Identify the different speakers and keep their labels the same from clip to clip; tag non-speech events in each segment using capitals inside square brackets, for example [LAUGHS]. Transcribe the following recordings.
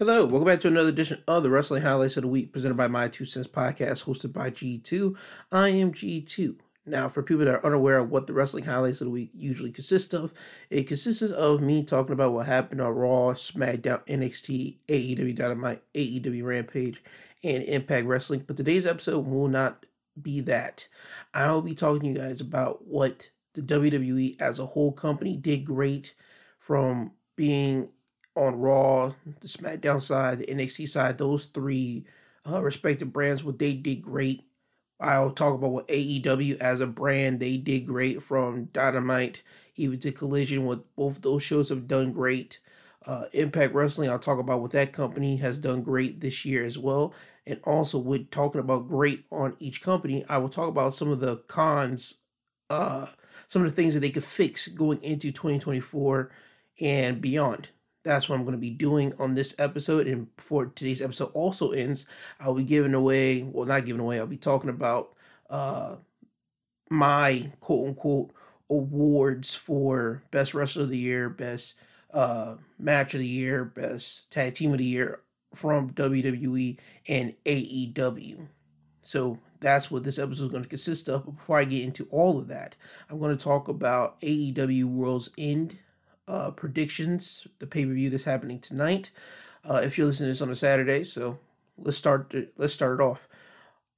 Speaker 1: Hello, welcome back to another edition of the Wrestling Highlights of the Week, presented by My Two Cents Podcast, hosted by G2. I am G2. Now, for people that are unaware of what the Wrestling Highlights of the Week usually consist of, it consists of me talking about what happened on Raw, SmackDown, NXT, AEW Dynamite, AEW Rampage, and Impact Wrestling. But today's episode will not be that. I will be talking to you guys about what the WWE as a whole company did great from being on Raw, the SmackDown side, the NXT side, those three uh, respective brands, what they did great. I'll talk about what AEW as a brand they did great from Dynamite even to Collision. What both those shows have done great. Uh, Impact Wrestling, I'll talk about what that company has done great this year as well. And also, with talking about great on each company, I will talk about some of the cons, uh, some of the things that they could fix going into 2024 and beyond that's what I'm going to be doing on this episode. And before today's episode also ends, I'll be giving away, well, not giving away, I'll be talking about uh, my quote unquote awards for best wrestler of the year, best uh, match of the year, best tag team of the year from WWE and AEW. So that's what this episode is going to consist of. But before I get into all of that, I'm going to talk about AEW World's End uh, predictions, the pay per view that's happening tonight. Uh, if you're listening to this on a Saturday, so let's start. let's start it off.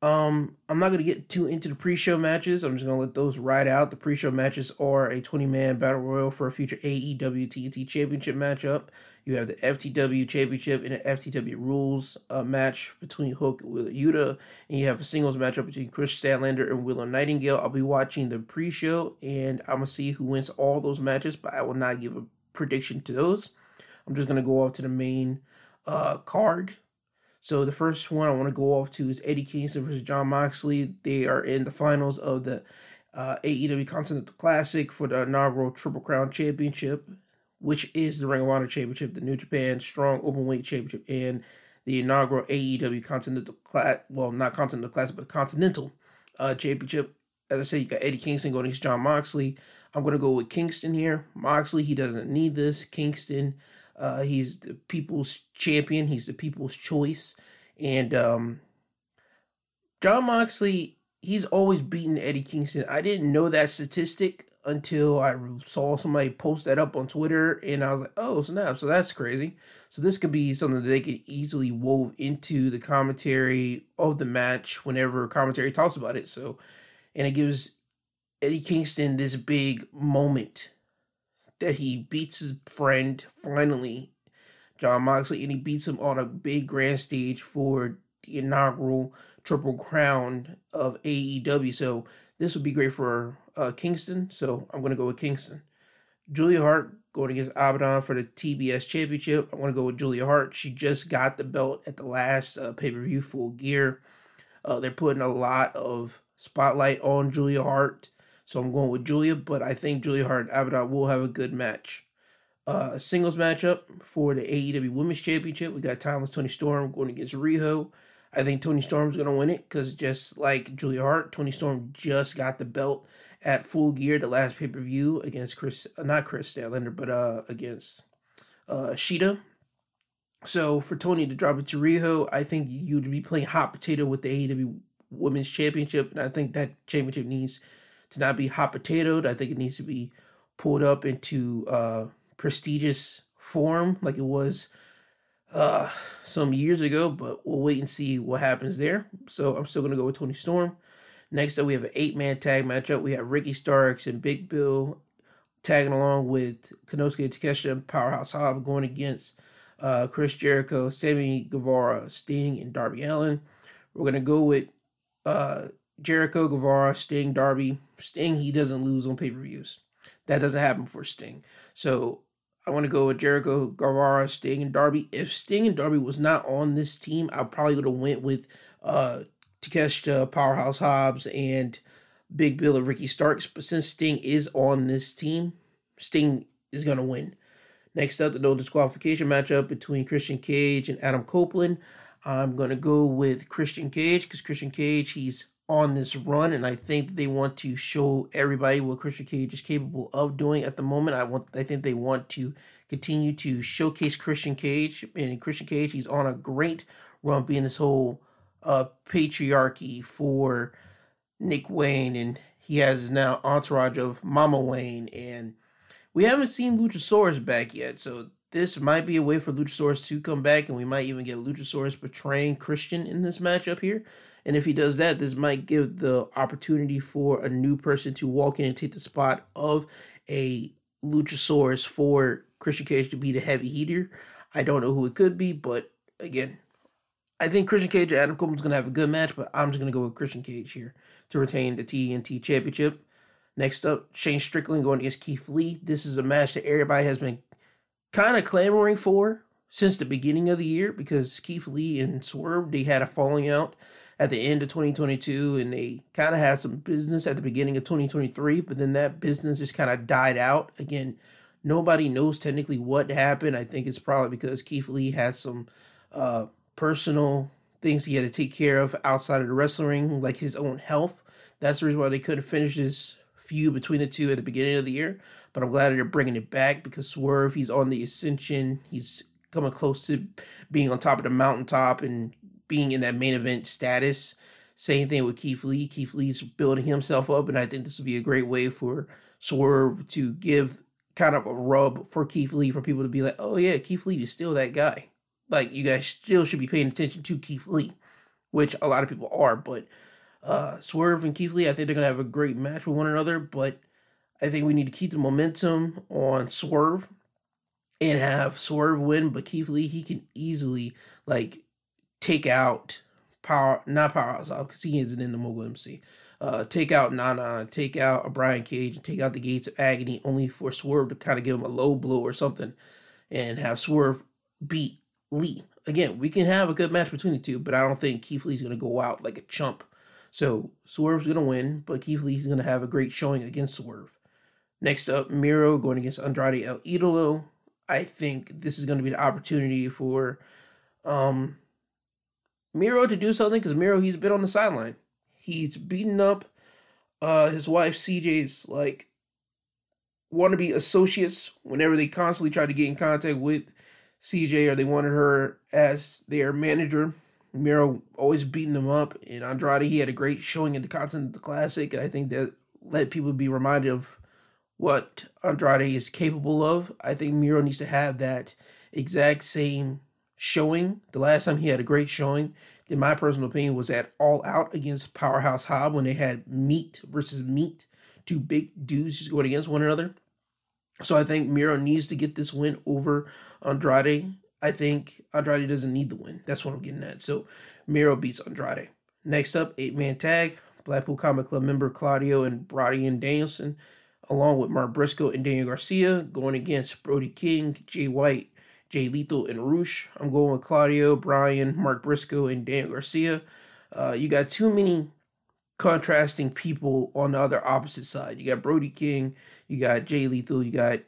Speaker 1: Um, I'm not gonna get too into the pre-show matches. I'm just gonna let those ride out. The pre-show matches are a 20-man battle royal for a future AEW TNT Championship matchup. You have the FTW Championship and the FTW Rules uh, match between Hook and Wheeler Yuta, and you have a singles matchup between Kris Statlander and Willow Nightingale. I'll be watching the pre-show, and I'm gonna see who wins all those matches, but I will not give a prediction to those. I'm just gonna go off to the main uh, card so the first one I want to go off to is Eddie Kingston versus Jon Moxley. They are in the finals of the uh, AEW Continental Classic for the inaugural Triple Crown Championship, which is the Ring of Honor Championship, the New Japan Strong Openweight Championship, and the inaugural AEW Continental Class. Well, not Continental Classic, but Continental uh, Championship. As I said, you got Eddie Kingston going against Jon Moxley. I'm going to go with Kingston here. Moxley, he doesn't need this. Kingston uh, he's the people's champion. He's the people's choice. And um, Jon Moxley, he's always beaten Eddie Kingston. I didn't know that statistic until I saw somebody post that up on Twitter, and I was like, "Oh snap!" So that's crazy. So this could be something that they could easily wove into the commentary of the match whenever commentary talks about it. So, and it gives Eddie Kingston this big moment that he beats his friend finally, Jon Moxley, and he beats him on a big grand stage for the inaugural Triple Crown of AEW. So this would be great for uh, Kingston. So I'm going to go with Kingston. Julia Hart going against Abaddon for the TBS Championship. I'm going to go with Julia Hart. She just got the belt at the last uh, pay per view full gear. Uh, they're putting a lot of spotlight on Julia Hart. So I'm going with Julia, but I think Julia Hart and will have a good match. Uh, a singles matchup for the AEW Women's Championship. We got Timeless Toni Storm going against Riho. I think Toni Storm's going to win it because just like Julia Hart, Toni Storm just got the belt at Full Gear, the last pay per view against Kris, uh, not Kris Statlander, but uh, against uh, Shida. So for Toni to drop it to Riho, I think you'd be playing hot potato with the AEW Women's Championship, and I think that championship needs to not be hot potatoed. I think it needs to be pulled up into uh, prestigious form like it was uh, some years ago, but we'll wait and see what happens there. So I'm still going to go with Toni Storm. Next up, we have an eight man tag matchup. We have Ricky Starks and Big Bill tagging along with Konosuke Takeshita and Powerhouse Hobb going against uh, Chris Jericho, Sammy Guevara, Sting, and Darby Allin. We're going to go with uh, Jericho, Guevara, Sting, Darby. Sting, he doesn't lose on pay per views. That doesn't happen for Sting. So I want to go with Jericho, Guevara, Sting, and Darby. If Sting and Darby was not on this team, I probably would have went with uh, Takeshita, Powerhouse Hobbs, and Big Bill and Ricky Starks. But since Sting is on this team, Sting is going to win. Next up, the no disqualification matchup between Christian Cage and Adam Copeland. I'm going to go with Christian Cage because Christian Cage, he's on this run, and I think they want to show everybody what Christian Cage is capable of doing at the moment. I want, I think they want to continue to showcase Christian Cage, and Christian Cage, he's on a great run, being this whole uh, patriarchy for Nick Wayne, and he has now entourage of Mama Wayne, and we haven't seen Luchasaurus back yet, so this might be a way for Luchasaurus to come back, and we might even get Luchasaurus betraying Christian in this matchup here. And if he does that, this might give the opportunity for a new person to walk in and take the spot of a Luchasaurus for Christian Cage to be the heavy heater. I don't know who it could be, but again, I think Christian Cage and Adam Coleman's gonna have a good match, but I'm just gonna go with Christian Cage here to retain the TNT Championship. Next up, Shane Strickland going against Keith Lee. This is a match that everybody has been kind of clamoring for since the beginning of the year because Keith Lee and Swerve they had a falling out at the end of 2022 and they kind of had some business at the beginning of 2023 but then that business just kind of died out. Again nobody knows technically what happened. I think it's probably because keith lee had some uh, personal things he had to take care of outside of the wrestling like his own health. That's the reason why they couldn't finish this feud between the two at the beginning of the year but i'm glad they're bringing it back because swerve he's on the ascension. He's coming close to being on top of the mountaintop and being in that main event status. Same thing with Keith Lee. Keith Lee's building himself up, and I think this would be a great way for Swerve to give kind of a rub for Keith Lee for people to be like, oh yeah, Keith Lee is still that guy. Like you guys still should be paying attention to Keith Lee, which a lot of people are. But uh, Swerve and Keith Lee, I think they're gonna have a great match with one another. But I think we need to keep the momentum on Swerve and have Swerve win. But Keith Lee, he can easily like take out power, not powerhouse because he isn't in the Mogul MC. Uh, take out Nana, take out Brian Cage, and take out the Gates of Agony, only for Swerve to kind of give him a low blow or something, and have Swerve beat Lee. Again, we can have a good match between the two, but I don't think Keith Lee's gonna go out like a chump. So Swerve's gonna win, but Keith Lee's gonna have a great showing against Swerve. Next up, Miro going against Andrade El Idolo. I think this is gonna be the opportunity for um Miro to do something because Miro he's been on the sideline. He's beaten up uh his wife CJ's like wannabe associates whenever they constantly try to get in contact with CJ or they wanted her as their manager. Miro always beating them up. And Andrade, he had a great showing in the Continental Classic. And I think that let people be reminded of what Andrade is capable of. I think Miro needs to have that exact same showing. The last time he had a great showing, in my personal opinion, was at All Out against Powerhouse Hobb when they had meat versus meat, two big dudes just going against one another. So I think Miro needs to get this win over Andrade. I think Andrade doesn't need the win. That's what I'm getting at. So Miro beats Andrade. Next up, eight man tag. Blackpool Combat Club member Claudio and Bryan Danielson, along with Mark Briscoe and Daniel Garcia, going against Brody King, Jay White, Jay Lethal, and Rush. I'm going with Claudio, Bryan, Mark Briscoe, and Dan Garcia. Uh, you got too many contrasting people on the other opposite side. You got Brody King, you got Jay Lethal, you got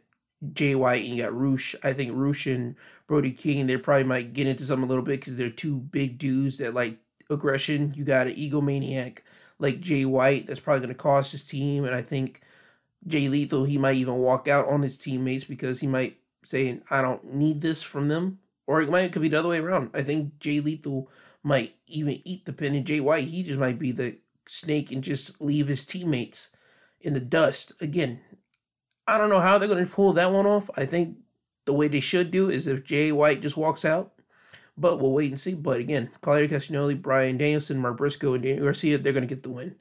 Speaker 1: Jay White, and you got Rush. I think Rush and Brody King, they probably might get into something a little bit because they're two big dudes that like aggression. You got an egomaniac like Jay White that's probably going to cost his team. And I think Jay Lethal, he might even walk out on his teammates because he might saying I don't need this from them, or it might it could be the other way around. I think Jay Lethal might even eat the pin, and Jay White he just might be the snake and just leave his teammates in the dust again. I don't know how they're going to pull that one off. I think the way they should do is if Jay White just walks out, but we'll wait and see. But again, Claudio Castagnoli, Bryan Danielson, Mark Briscoe, and Daniel Garcia, they're going to get the win.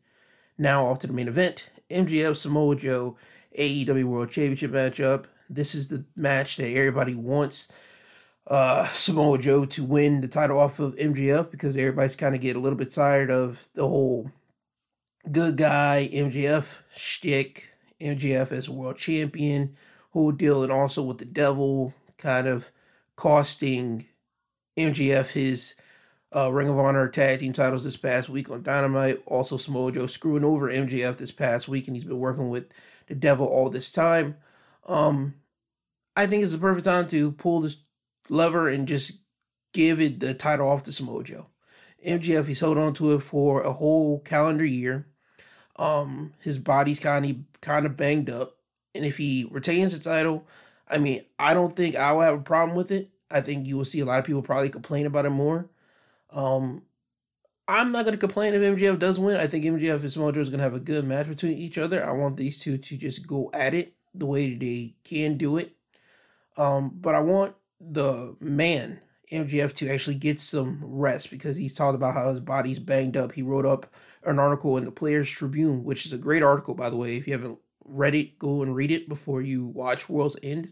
Speaker 1: Now off to the main event: MJF, Samoa Joe AEW World Championship matchup. This is the match that everybody wants uh, Samoa Joe to win the title off of MJF because everybody's kind of getting a little bit tired of the whole good guy MJF shtick, MJF as a world champion, whole deal, and also with the devil kind of costing MJF his uh, Ring of Honor tag team titles this past week on Dynamite. Also, Samoa Joe screwing over MJF this past week, and he's been working with the devil all this time. Um, I think it's the perfect time to pull this lever and just give it the title off to Samoa Joe. MJF, he's held on to it for a whole calendar year. Um, his body's kind of kind of banged up, and if he retains the title, I mean, I don't think I will have a problem with it. I think you will see a lot of people probably complain about it more. Um, I'm not going to complain if MJF does win. I think MJF and Samoa Joe is going to have a good match between each other. I want these two to just go at it the way they can do it. Um, but I want the man MJF, to actually get some rest because he's talked about how his body's banged up. He wrote up an article in the Players Tribune, which is a great article, by the way. If you haven't read it, go and read it before you watch World's End.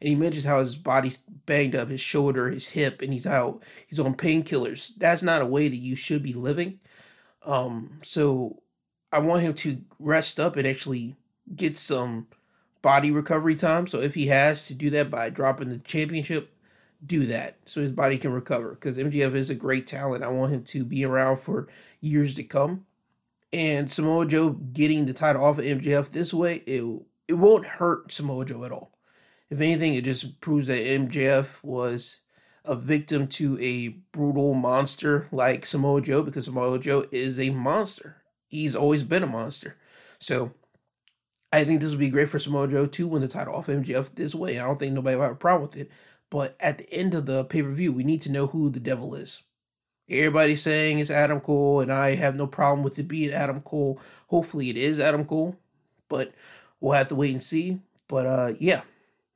Speaker 1: And he mentions how his body's banged up, his shoulder, his hip, and he's out. He's on painkillers. That's not a way that you should be living. Um, so I want him to rest up and actually get some body recovery time. So if he has to do that by dropping the championship, do that so his body can recover. Because MJF is a great talent. I want him to be around for years to come. And Samoa Joe getting the title off of MJF this way, it it won't hurt Samoa Joe at all. If anything, it just proves that MJF was a victim to a brutal monster like Samoa Joe because Samoa Joe is a monster. He's always been a monster. So I think this would be great for Samoa Joe to win the title off MJF this way. I don't think nobody will have a problem with it. But at the end of the pay per view, we need to know who the devil is. Everybody's saying it's Adam Cole, and I have no problem with it being Adam Cole. Hopefully, it is Adam Cole, but we'll have to wait and see. But uh, yeah,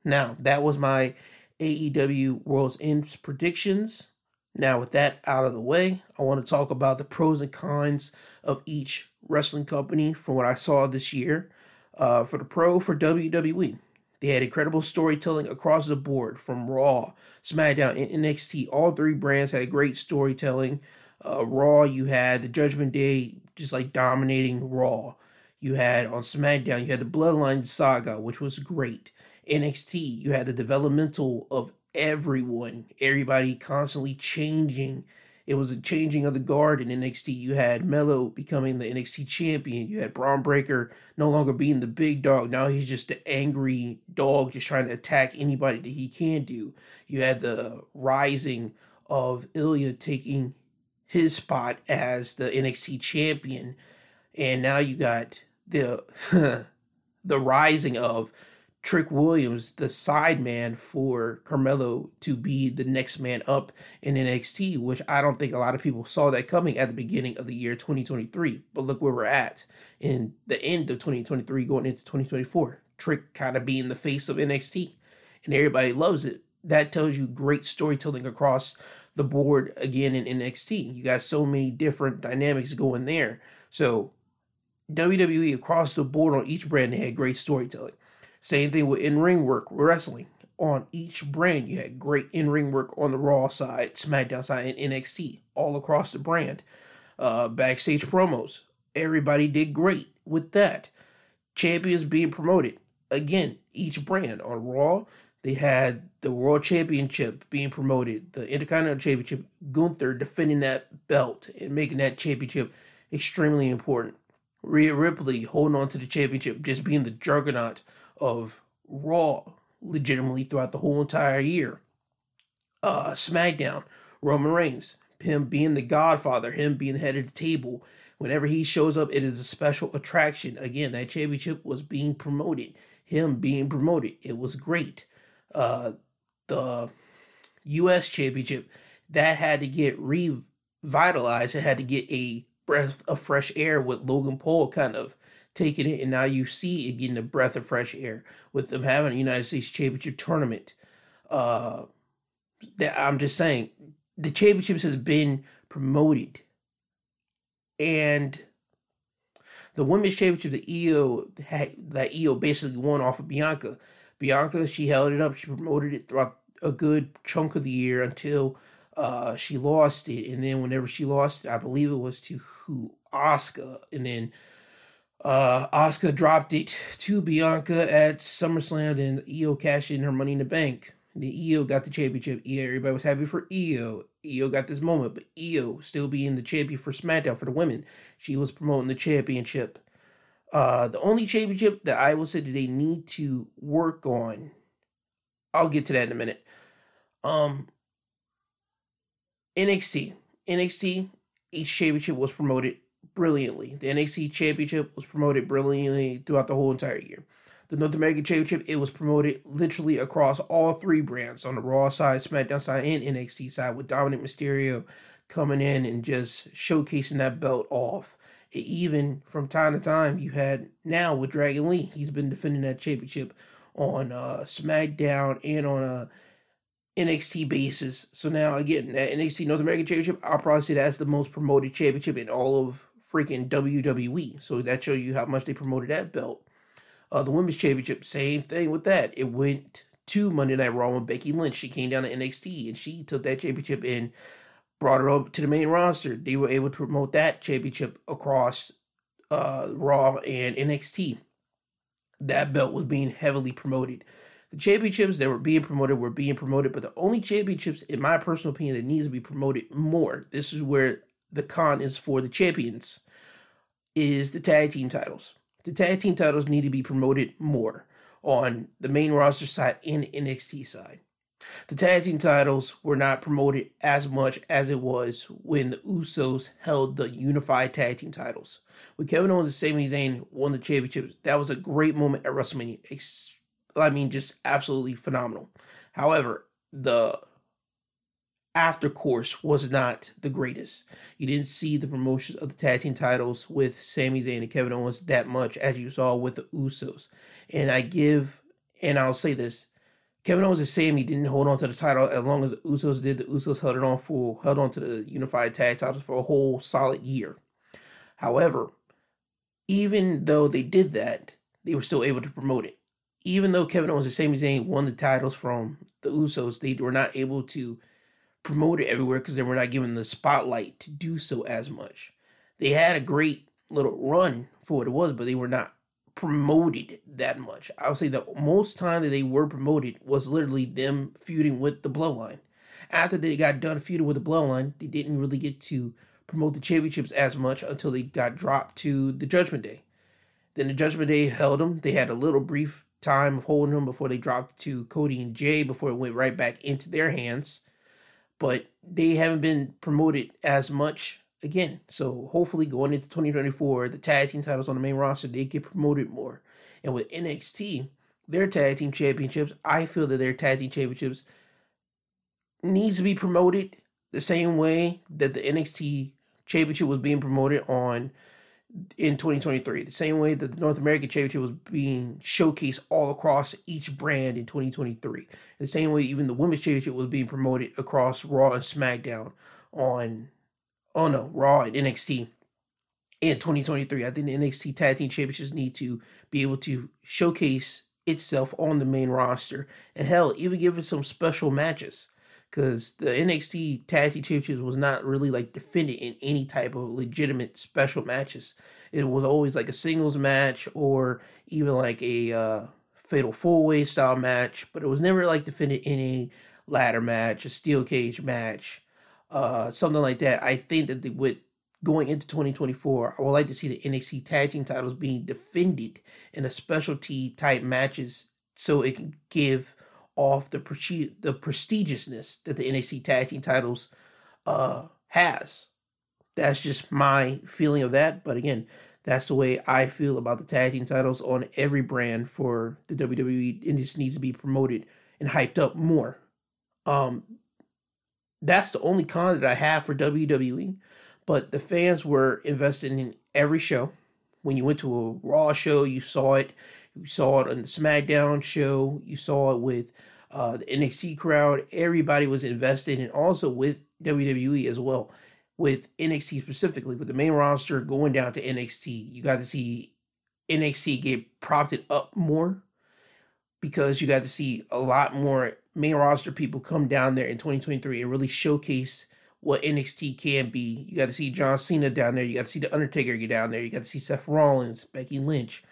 Speaker 1: now that was my AEW World's End predictions. Now, with that out of the way, I want to talk about the pros and cons of each wrestling company from what I saw this year. Uh, for the pro, for WWE, they had incredible storytelling across the board from Raw, SmackDown, and NXT. All three brands had great storytelling. Uh, Raw, you had the Judgment Day just like dominating Raw. You had on SmackDown, you had the Bloodline Saga, which was great. NXT, you had the developmental of everyone, everybody constantly changing it was a changing of the guard in NXT. You had Melo becoming the NXT champion. You had Bron Breakker no longer being the big dog. Now he's just the angry dog, just trying to attack anybody that he can do. You had the rising of Ilja taking his spot as the NXT champion, and now you got the [LAUGHS] the rising of Trick Williams, the side man for Carmelo to be the next man up in NXT, which I don't think a lot of people saw that coming at the beginning of the year 2023. But look where we're at in the end of 2023 going into 2024. Trick kind of being the face of NXT, and everybody loves it. That tells you great storytelling across the board again in NXT. You got so many different dynamics going there. So WWE across the board on each brand they had great storytelling. Same thing with in ring work, wrestling. On each brand, you had great in ring work on the Raw side, SmackDown side, and NXT, all across the brand. Uh, backstage promos, everybody did great with that. Champions being promoted. Again, each brand on Raw, they had the World Championship being promoted, the Intercontinental Championship, Gunther defending that belt and making that championship extremely important. Rhea Ripley holding on to the championship, just being the juggernaut of Raw legitimately throughout the whole entire year. Uh, SmackDown, Roman Reigns, him being the Godfather, him being head of the table. Whenever he shows up, it is a special attraction. Again, that championship was being promoted. Him being promoted, it was great. Uh, the U.S. championship that had to get revitalized. It had to get a breath of fresh air with Logan Paul kind of taking it, and now you see it getting a breath of fresh air with them having a United States Championship tournament. Uh, that I'm just saying, the championships has been promoted, and the women's championship, the Io that Io basically won off of Bianca. Bianca, she held it up, she promoted it throughout a good chunk of the year until uh, she lost it, and then whenever she lost it, I believe it was to who Asuka, and then uh, Asuka dropped it to Bianca at SummerSlam, and Io cashed in her Money in the Bank. The Io got the championship. Yeah, everybody was happy for Io. Io got this moment, but Io still being the champion for SmackDown for the women. She was promoting the championship. Uh, the only championship that I will say that they need to work on, I'll get to that in a minute. Um, NXT. NXT each championship was promoted brilliantly. The NXT championship was promoted brilliantly throughout the whole entire year. The North American Championship, it was promoted literally across all three brands on the Raw side, SmackDown side, and NXT side, with Dominik Mysterio coming in and just showcasing that belt off. even from time to time, you had now with Dragon Lee, he's been defending that championship on uh, SmackDown and on a NXT basis. So now again, that NXT North American Championship, I'll probably say that's the most promoted championship in all of freaking WWE. So that shows you how much they promoted that belt. Uh, the women's championship, same thing with that. It went to Monday Night Raw with Becky Lynch. She came down to NXT and she took that championship and brought it up to the main roster. They were able to promote that championship across uh, Raw and NXT. That belt was being heavily promoted. The championships that were being promoted were being promoted, but the only championships, in my personal opinion, that needs to be promoted more, this is where the con is for the champions, is the tag team titles. The tag team titles need to be promoted more on the main roster side and NXT side. The tag team titles were not promoted as much as it was when the Usos held the unified tag team titles. When Kevin Owens and Sami Zayn won the championships, that was a great moment at WrestleMania. I mean, just absolutely phenomenal. However, the after course was not the greatest. You didn't see the promotions of the tag team titles with Sami Zayn and Kevin Owens that much as you saw with the Usos. And I give, and I'll say this Kevin Owens and Sami didn't hold on to the title as long as the Usos did. The Usos held it on for held on to the unified tag titles for a whole solid year. However, even though they did that, they were still able to promote it. Even though Kevin Owens and Sami Zayn won the titles from the Usos, they were not able to promote it everywhere because they were not given the spotlight to do so as much. They had a great little run for what it was, but they were not promoted that much. I would say the most time that they were promoted was literally them feuding with the Bloodline. After they got done feuding with the Bloodline, they didn't really get to promote the championships as much until they got dropped to the Judgment Day. Then the Judgment Day held them. They had a little brief time holding them before they dropped to Cody and Jay before it went right back into their hands. But they haven't been promoted as much again. So hopefully going into 2024, the tag team titles on the main roster, they get promoted more. And with NXT, their tag team championships, I feel that their tag team championships needs to be promoted the same way that the NXT championship was being promoted on in 2023 the same way that the north american championship was being showcased all across each brand in 2023 the same way even the women's championship was being promoted across raw and smackdown on oh no, Raw and NXT in 2023. I think the NXT Tag Team Championships need to be able to showcase itself on the main roster and hell, even give it some special matches. Because the NXT Tag Team Championships was not really like defended in any type of legitimate special matches. It was always like a singles match or even like a uh, fatal four way style match, but it was never like defended in a ladder match, a steel cage match, uh, something like that. I think that with going into 2024, I would like to see the NXT tag team titles being defended in a specialty type matches so it can give off the pre- the prestigiousness that the NXT tag team titles uh, has. That's just my feeling of that. But again, that's the way I feel about the tag team titles on every brand for the WWE. And this needs to be promoted and hyped up more. Um, that's the only con that I have for WWE. But the fans were invested in every show. When you went to a Raw show, you saw it. You saw it on the SmackDown show. You saw it with uh, the NXT crowd. Everybody was invested, and also with WWE as well. With NXT specifically, with the main roster going down to NXT, you got to see NXT get propped up more because you got to see a lot more main roster people come down there in 2023 and really showcase what NXT can be. You got to see John Cena down there. You got to see The Undertaker get down there. You got to see Seth Rollins, Becky Lynch.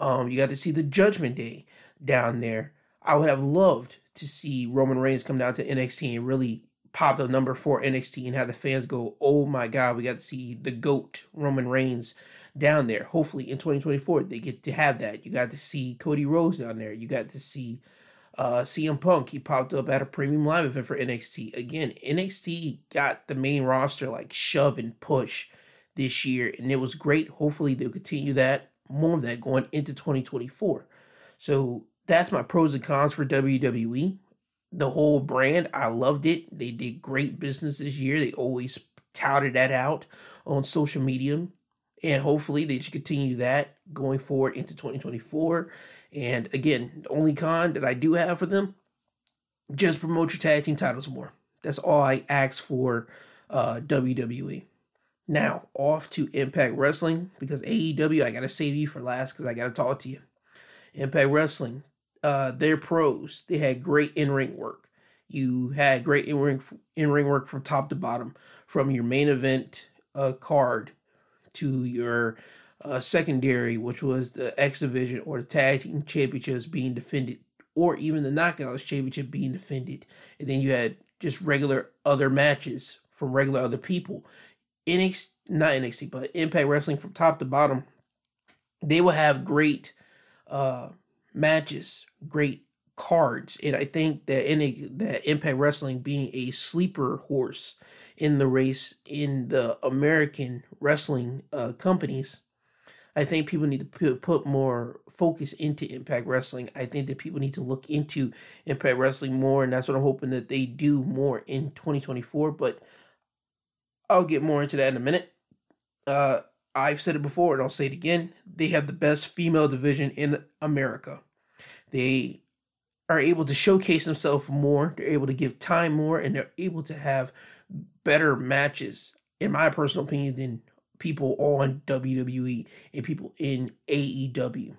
Speaker 1: Um, you got to see the Judgment Day down there. I would have loved to see Roman Reigns come down to NXT and really pop the number four NXT and have the fans go, "Oh my God, we got to see the goat Roman Reigns down there." Hopefully, in 2024, they get to have that. You got to see Cody Rhodes down there. You got to see Uh, CM Punk, he popped up at a premium live event for NXT. Again, NXT got the main roster like shove and push this year, and it was great. Hopefully, they'll continue that, more of that going into 2024. So that's my pros and cons for WWE. The whole brand, I loved it. They did great business this year. They always touted that out on social media. And hopefully they just continue that going forward into 2024. And again, the only con that I do have for them, just promote your tag team titles more. That's all I ask for uh, WWE. Now, off to Impact Wrestling because AEW, I got to save you for last because I got to talk to you. Impact Wrestling, uh, they're pros. They had great in ring work. You had great in ring in ring work from top to bottom, from your main event uh, card to your uh, secondary, which was the X Division or the Tag Team Championships being defended, or even the Knockouts Championship being defended. And then you had just regular other matches from regular other people. NXT, not NXT, but Impact Wrestling from top to bottom, they will have great uh, matches, great cards, and I think that in a, that Impact Wrestling being a sleeper horse in the race in the American wrestling uh, companies, I think people need to put more focus into Impact Wrestling. I think that people need to look into Impact Wrestling more, and that's what I'm hoping that they do more in 2024. But I'll get more into that in a minute. Uh, I've said it before, and I'll say it again. They have the best female division in America. They are able to showcase themselves more. They're able to give time more, and they're able to have better matches, in my personal opinion, than people on WWE and people in AEW.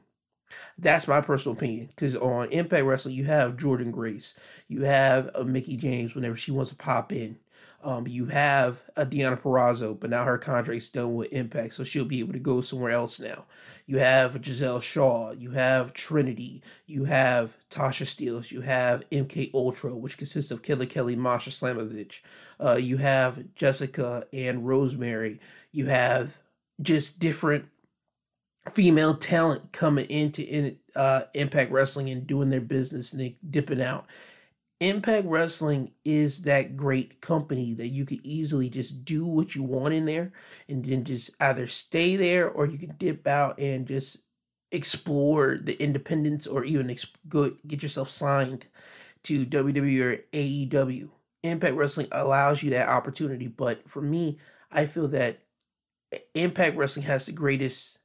Speaker 1: That's my personal opinion. Because on Impact Wrestling, you have Jordynne Grace, you have a Mickie James whenever she wants to pop in. Um, you have a Deanna Purrazzo, but now her contract's done with Impact, so she'll be able to go somewhere else now. You have Gisele Shaw, you have Trinity, you have Tasha Steelz, you have MK Ultra, which consists of Killer Kelly, Masha Slamovich. Uh, you have Jessica and Rosemary. You have just different female talent coming into in, uh, Impact Wrestling and doing their business and they dipping out. Impact Wrestling is that great company that you could easily just do what you want in there and then just either stay there or you can dip out and just explore the independence or even exp- get yourself signed to WWE or AEW. Impact Wrestling allows you that opportunity, but for me, I feel that Impact Wrestling has the greatest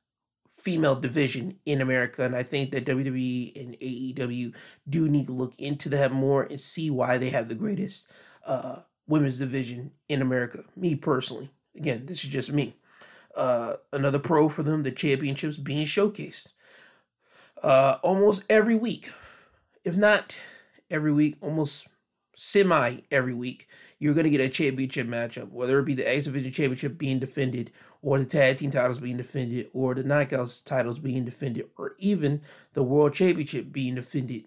Speaker 1: female division in America. And I think that WWE and AEW do need to look into that more and see why they have the greatest uh, women's division in America. Me personally. Again, this is just me. Uh, another pro for them, the championships being showcased uh, almost every week. If not every week, almost semi every week, you're going to get a championship matchup, whether it be the X Division Championship being defended, or the Tag Team titles being defended, or the Knockouts titles being defended, or even the World Championship being defended.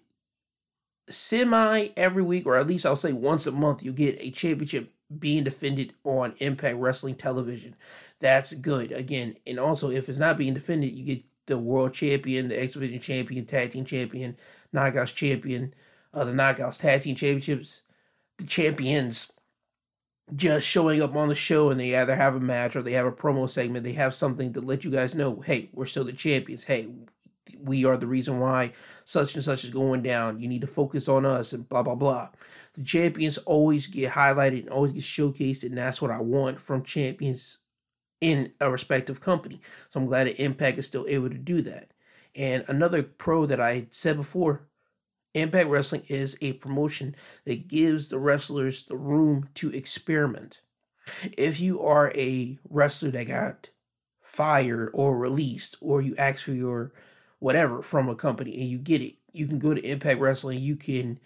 Speaker 1: Semi every week, or at least I'll say once a month, you get a championship being defended on Impact Wrestling television. That's good. Again, and also if it's not being defended, you get the World Champion, the X Division Champion, Tag Team Champion, Knockouts Champion, uh, the Knockouts Tag Team Championships, the champions just showing up on the show and they either have a match or they have a promo segment, they have something to let you guys know, hey, we're still the champions. Hey, we are the reason why such and such is going down. You need to focus on us and blah blah blah. The champions always get highlighted and always get showcased, and that's what I want from champions in a respective company. So I'm glad that Impact is still able to do that. And another pro that I said before, Impact Wrestling is a promotion that gives the wrestlers the room to experiment. If you are a wrestler that got fired or released, or you ask for your whatever from a company and you get it, you can go to Impact Wrestling. You can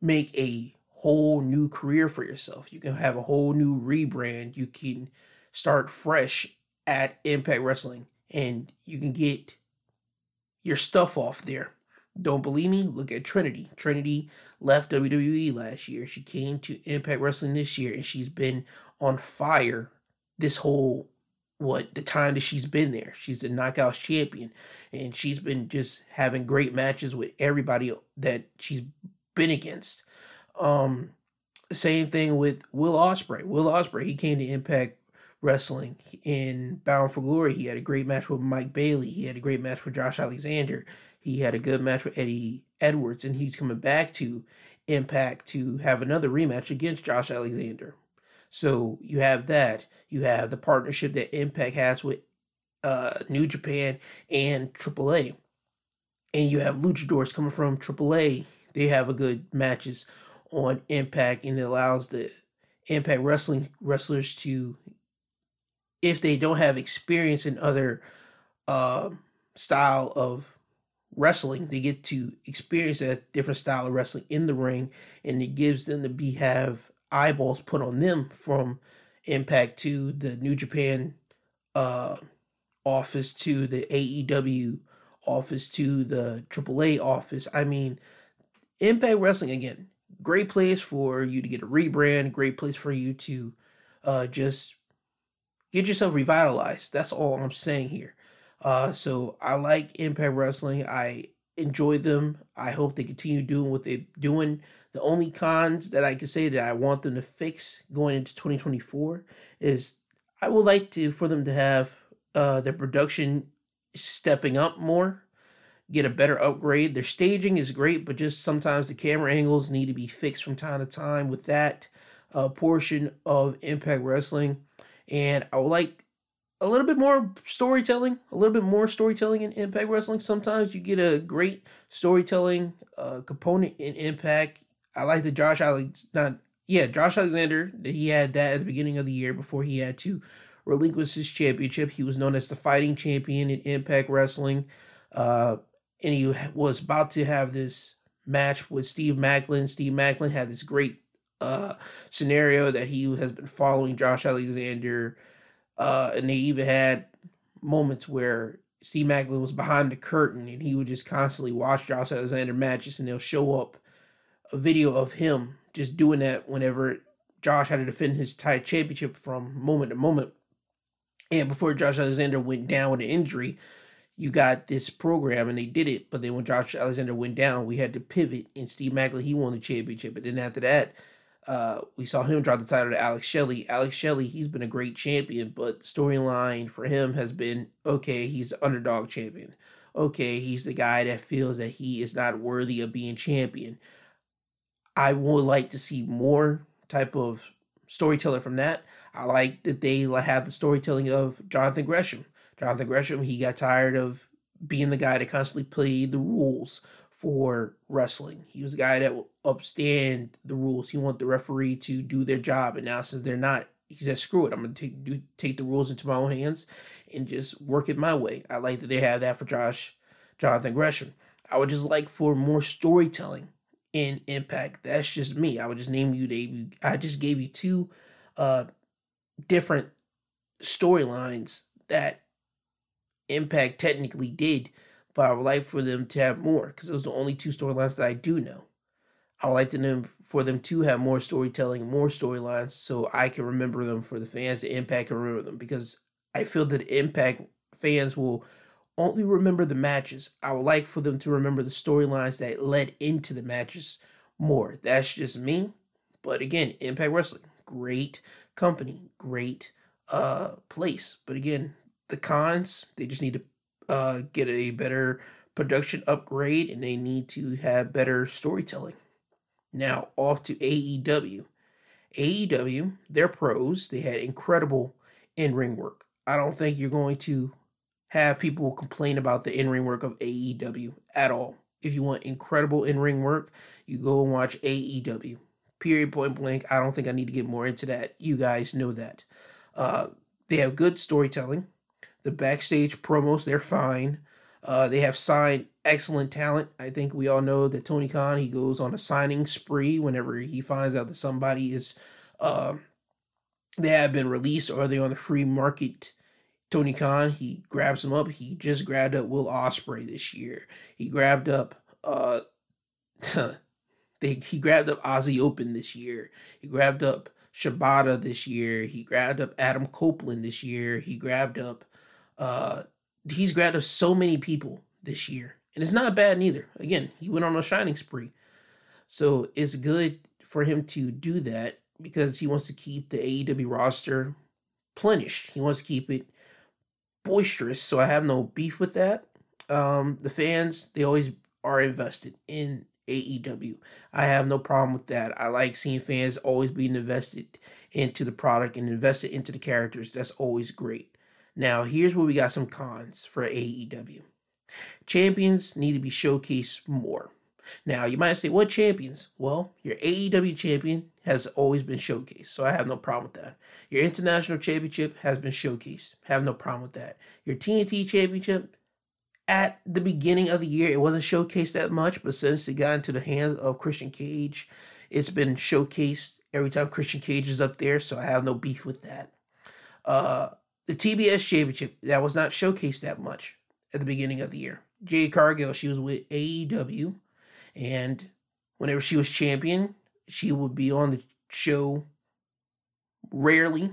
Speaker 1: make a whole new career for yourself. You can have a whole new rebrand. You can start fresh at Impact Wrestling and you can get your stuff off there. Don't believe me? Look at Trinity. Trinity left WWE last year. She came to Impact Wrestling this year and she's been on fire this whole what the time that she's been there. She's the knockouts champion, and she's been just having great matches with everybody that she's been against. Um, same thing with Will Ospreay. Will Ospreay, he came to Impact Wrestling in Bound for Glory. He had a great match with Mike Bailey. He had a great match with Josh Alexander. He had a good match with Eddie Edwards, and he's coming back to Impact to have another rematch against Josh Alexander. So you have that. You have the partnership that Impact has with uh, New Japan and AAA. And you have luchadors coming from AAA. They have a good matches on Impact, and it allows the Impact Wrestling wrestlers to, if they don't have experience in other uh, style of wrestling, they get to experience a different style of wrestling in the ring, and it gives them to be have eyeballs put on them from Impact to the New Japan uh, office to the AEW office to the AAA office. I mean, Impact Wrestling again, great place for you to get a rebrand, great place for you to uh, just get yourself revitalized. That's all I'm saying here. Uh, so I like Impact Wrestling. I enjoy them. I hope they continue doing what they're doing. The only cons that I can say that I want them to fix going into 2024 is I would like to for them to have uh, their production stepping up more, get a better upgrade. Their staging is great, but just sometimes the camera angles need to be fixed from time to time with that uh, portion of Impact Wrestling. And I would like a little bit more storytelling, a little bit more storytelling in Impact Wrestling. Sometimes you get a great storytelling uh, component in Impact. I like the Josh Alex not yeah, Josh Alexander, he had that at the beginning of the year before he had to relinquish his championship. He was known as the fighting champion in Impact Wrestling. Uh, and he was about to have this match with Steve Maclin. Steve Maclin had this great uh, scenario that he has been following Josh Alexander. Uh, and they even had moments where Steve Maclin was behind the curtain and he would just constantly watch Josh Alexander matches and they'll show up a video of him just doing that whenever Josh had to defend his title championship from moment to moment. And before Josh Alexander went down with an injury, you got this program and they did it. But then when Josh Alexander went down, we had to pivot and Steve Maclin, he won the championship. But then after that, uh, we saw him drop the title to Alex Shelley. Alex Shelley, he's been a great champion, but storyline for him has been okay, he's the underdog champion. Okay, he's the guy that feels that he is not worthy of being champion. I would like to see more type of storytelling from that. I like that they have the storytelling of Jonathan Gresham. Jonathan Gresham, he got tired of being the guy that constantly played the rules for wrestling. He was a guy that would upstand the rules. He wanted the referee to do their job, and now since they're not, he said, "Screw it! I'm gonna take do, take the rules into my own hands and just work it my way." I like that they have that for Josh Jonathan Gresham. I would just like for more storytelling in Impact. That's just me. I would just name you. They, I just gave you two uh, different storylines that Impact technically did, but I would like for them to have more because those are the only two storylines that I do know. I would like them for them to have more storytelling, more storylines, so I can remember them for the fans. The Impact can remember them because I feel that Impact fans will only remember the matches. I would like for them to remember the storylines that led into the matches more. That's just me. But again, Impact Wrestling, great company, great uh place. But again, the cons, they just need to uh get a better production upgrade and they need to have better storytelling. Now, off to AEW. AEW, they're pros. They had incredible in-ring work. I don't think you're going to have people complain about the in-ring work of AEW at all. If you want incredible in-ring work, you go and watch AEW. Period point blank. I don't think I need to get more into that. You guys know that. Uh, they have good storytelling. The backstage promos, they're fine. Uh, they have signed excellent talent. I think we all know that Tony Khan, he goes on a signing spree whenever he finds out that somebody is, uh, they have been released or they're on the free market Tony Khan, he grabs them up. He just grabbed up Will Ospreay this year. He grabbed up uh [LAUGHS] they, he grabbed up Aussie Open this year. He grabbed up Shibata this year. He grabbed up Adam Copeland this year. He grabbed up uh he's grabbed up so many people this year. And it's not bad neither. Again, he went on a shining spree. So it's good for him to do that because he wants to keep the AEW roster plenished. He wants to keep it boisterous. So I have no beef with that. Um, the fans, they always are invested in AEW. I have no problem with that. I like seeing fans always being invested into the product and invested into the characters. That's always great. Now, here's where we got some cons for AEW. Champions need to be showcased more. Now, you might say, what champions? Well, your AEW champion has always been showcased, so I have no problem with that. Your international championship has been showcased, have no problem with that. Your TNT championship, at the beginning of the year, it wasn't showcased that much, but since it got into the hands of Christian Cage, it's been showcased every time Christian Cage is up there, so I have no beef with that. Uh, the TBS championship, that was not showcased that much at the beginning of the year. Jade Cargill, she was with AEW, and whenever she was champion, she would be on the show rarely.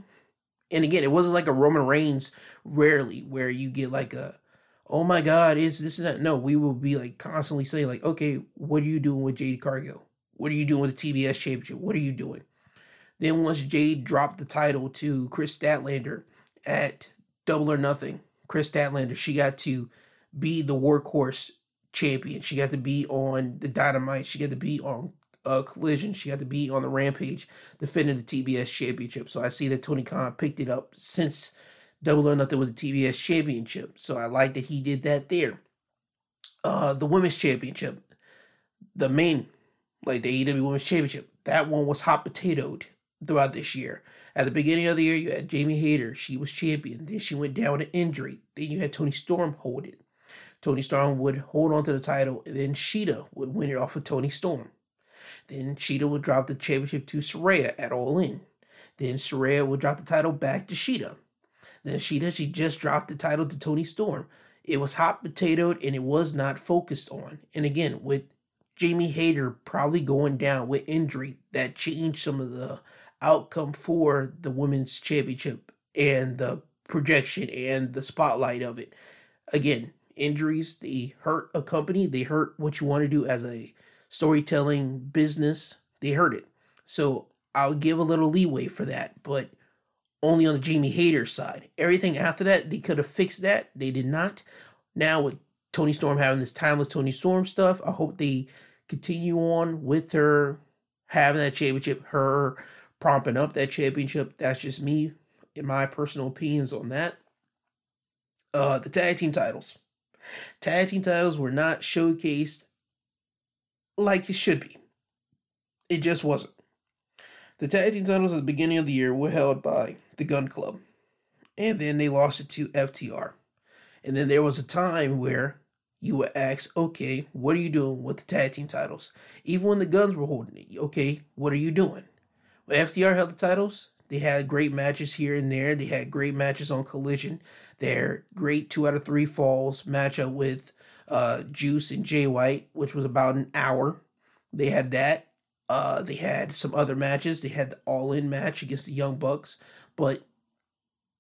Speaker 1: And again, it wasn't like a Roman Reigns rarely where you get like a oh my god, is this and that. No, we will be like constantly saying, like, okay, what are you doing with Jade Cargill? What are you doing with the TBS championship? What are you doing? Then once Jade dropped the title to Kris Statlander at Double or Nothing, Kris Statlander, she got to be the workhorse champion. She got to be on the Dynamite. She got to be on uh, Collision. She got to be on the Rampage, defending the TBS Championship. So I see that Tony Khan picked it up since Double or Nothing with the TBS Championship. So I like that he did that there. Uh, the Women's Championship, the main, like the AEW Women's Championship, that one was hot potatoed throughout this year. At the beginning of the year, you had Jamie Hayter. She was champion. Then she went down to injury. Then you had Toni Storm hold it. Toni Storm would hold on to the title, and then Shida would win it off of Toni Storm. Then Shida would drop the championship to Saraya at All In. Then Saraya would drop the title back to Shida. Then Shida, she just dropped the title to Toni Storm. It was hot potatoed and it was not focused on. And again, with Jamie Hayter probably going down with injury, that changed some of the outcome for the women's championship and the projection and the spotlight of it. Again, injuries, they hurt a company, they hurt what you want to do as a storytelling business, they hurt it. So I'll give a little leeway for that, but only on the Jamie Hayter side. Everything after that, they could have fixed that. They did not. Now with Toni Storm having this timeless Toni Storm stuff, I hope they continue on with her having that championship, her prompting up that championship. That's just me, in my personal opinions on that. Uh, the tag team titles. Tag team titles were not showcased like it should be. It just wasn't. The tag team titles at the beginning of the year were held by the Gun Club, and then they lost it to FTR. And then there was a time where you would ask, okay, what are you doing with the tag team titles? Even when the Guns were holding it, okay, what are you doing? FTR held the titles, they had great matches here and there. They had great matches on Collision. Their great two out of three falls matchup with uh, Juice and Jay White, which was about an hour. They had that. Uh, they had some other matches. They had the All In match against the Young Bucks, but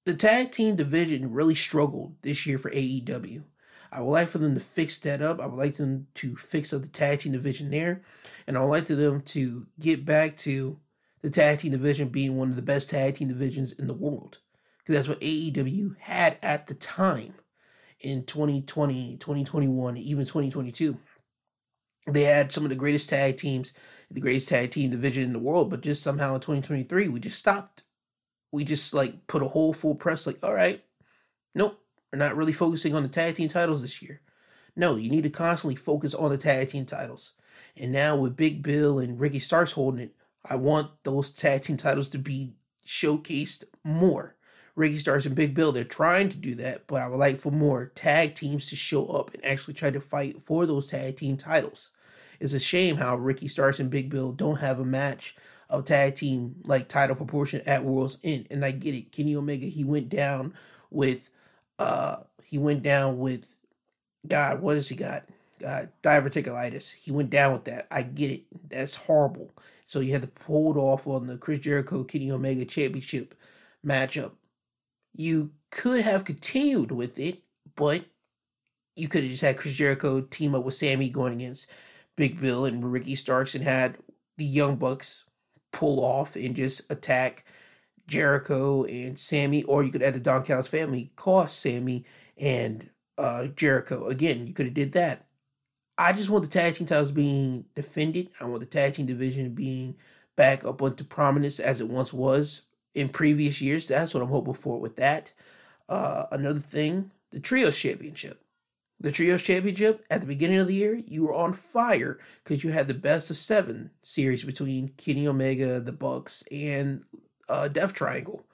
Speaker 1: the tag team division really struggled this year for AEW. I would like for them to fix that up. I would like them to fix up the tag team division there, and I would like for them to get back to the tag team division being one of the best tag team divisions in the world, because that's what AEW had at the time in 2020, 2021, even 2022. They had some of the greatest tag teams, the greatest tag team division in the world, but just somehow in 2023, we just stopped. We just like put a whole full press, like, all right, nope, we're not really focusing on the tag team titles this year. No, you need to constantly focus on the tag team titles. And now with Big Bill and Ricky Starks holding it, I want those tag team titles to be showcased more. Ricky Starks and Big Bill, they're trying to do that, but I would like for more tag teams to show up and actually try to fight for those tag team titles. It's a shame how Ricky Starks and Big Bill don't have a match of tag team like title proportion at World's End. And I get it. Kenny Omega, he went down with uh he went down with God, what has he got? Uh, diverticulitis. He went down with that. I get it. That's horrible. So you had to pull it off on the Chris Jericho Kenny Omega Championship matchup. You could have continued with it, but you could have just had Chris Jericho team up with Sammy going against Big Bill and Ricky Starks and had the Young Bucks pull off and just attack Jericho and Sammy, or you could add the Don Callis family, cost Sammy and uh, Jericho. Again, you could have did that. I just want the tag team titles being defended. I want the tag team division being back up onto prominence as it once was in previous years. That's what I'm hoping for with that. Uh, another thing, the Trios Championship. The Trios Championship, at the beginning of the year, you were on fire because you had the best of seven series between Kenny Omega, the Bucks, and uh, Death Triangle.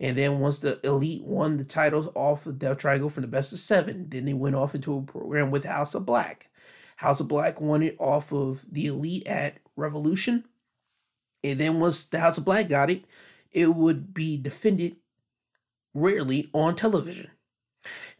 Speaker 1: And then once the Elite won the titles off of Death Triangle from the best of seven, then they went off into a program with House of Black. House of Black won it off of the Elite at Revolution. And then once the House of Black got it, it would be defended rarely on television.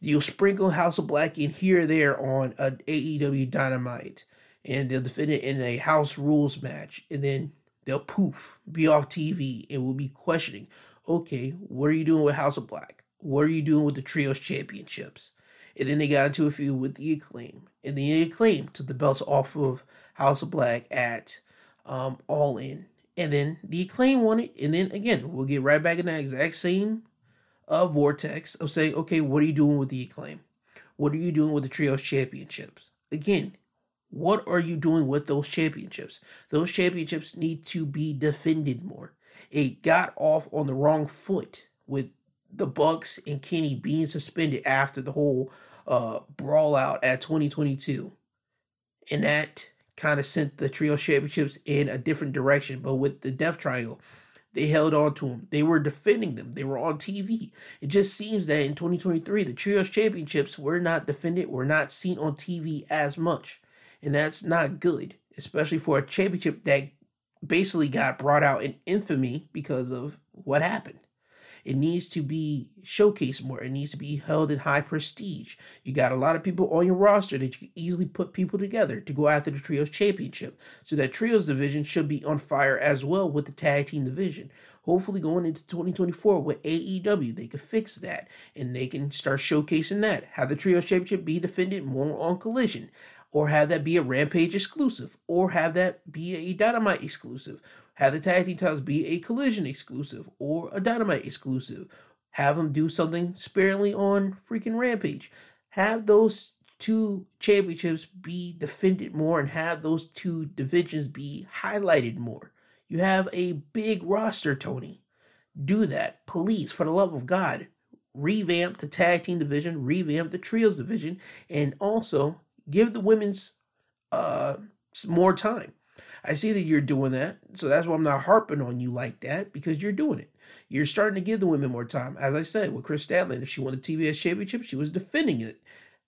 Speaker 1: You'll sprinkle House of Black in here or there on an AEW Dynamite, and they'll defend it in a House Rules match, and then they'll poof, be off TV, and we'll be questioning, okay, what are you doing with House of Black? What are you doing with the Trios Championships? And then they got into a feud with the Acclaim, and then the Acclaim took the belts off of House of Black at um, All In, and then the Acclaim won it, and then again, we'll get right back in that exact same a vortex of saying, okay, what are you doing with the acclaim? What are you doing with the trios championships? Again, what are you doing with those championships? Those championships need to be defended more. It got off on the wrong foot with the Bucks and Kenny being suspended after the whole uh, brawl out at 2022. And that kind of sent the trio championships in a different direction. But with the Death Triangle, they held on to them. They were defending them. They were on TV. It just seems that in 2023, the Trios Championships were not defended, were not seen on TV as much. And that's not good, especially for a championship that basically got brought out in infamy because of what happened. It needs to be showcased more. It needs to be held in high prestige. You got a lot of people on your roster that you can easily put people together to go after the Trios Championship. So that Trios division should be on fire as well with the tag team division. Hopefully, going into 2024 with AEW, they can fix that and they can start showcasing that. Have the Trios Championship be defended more on Collision or have that be a Rampage exclusive, or have that be a Dynamite exclusive, have the tag team titles be a Collision exclusive or a Dynamite exclusive. Have them do something sparingly on freaking Rampage. Have those two championships be defended more and have those two divisions be highlighted more. You have a big roster, Tony. Do that. Please, for the love of God, revamp the tag team division, revamp the trios division, and also give the women's uh, more time. I see that you're doing that. So that's why I'm not harping on you like that because you're doing it. You're starting to give the women more time. As I said, with Kris Statlander, if she won the TBS championship, she was defending it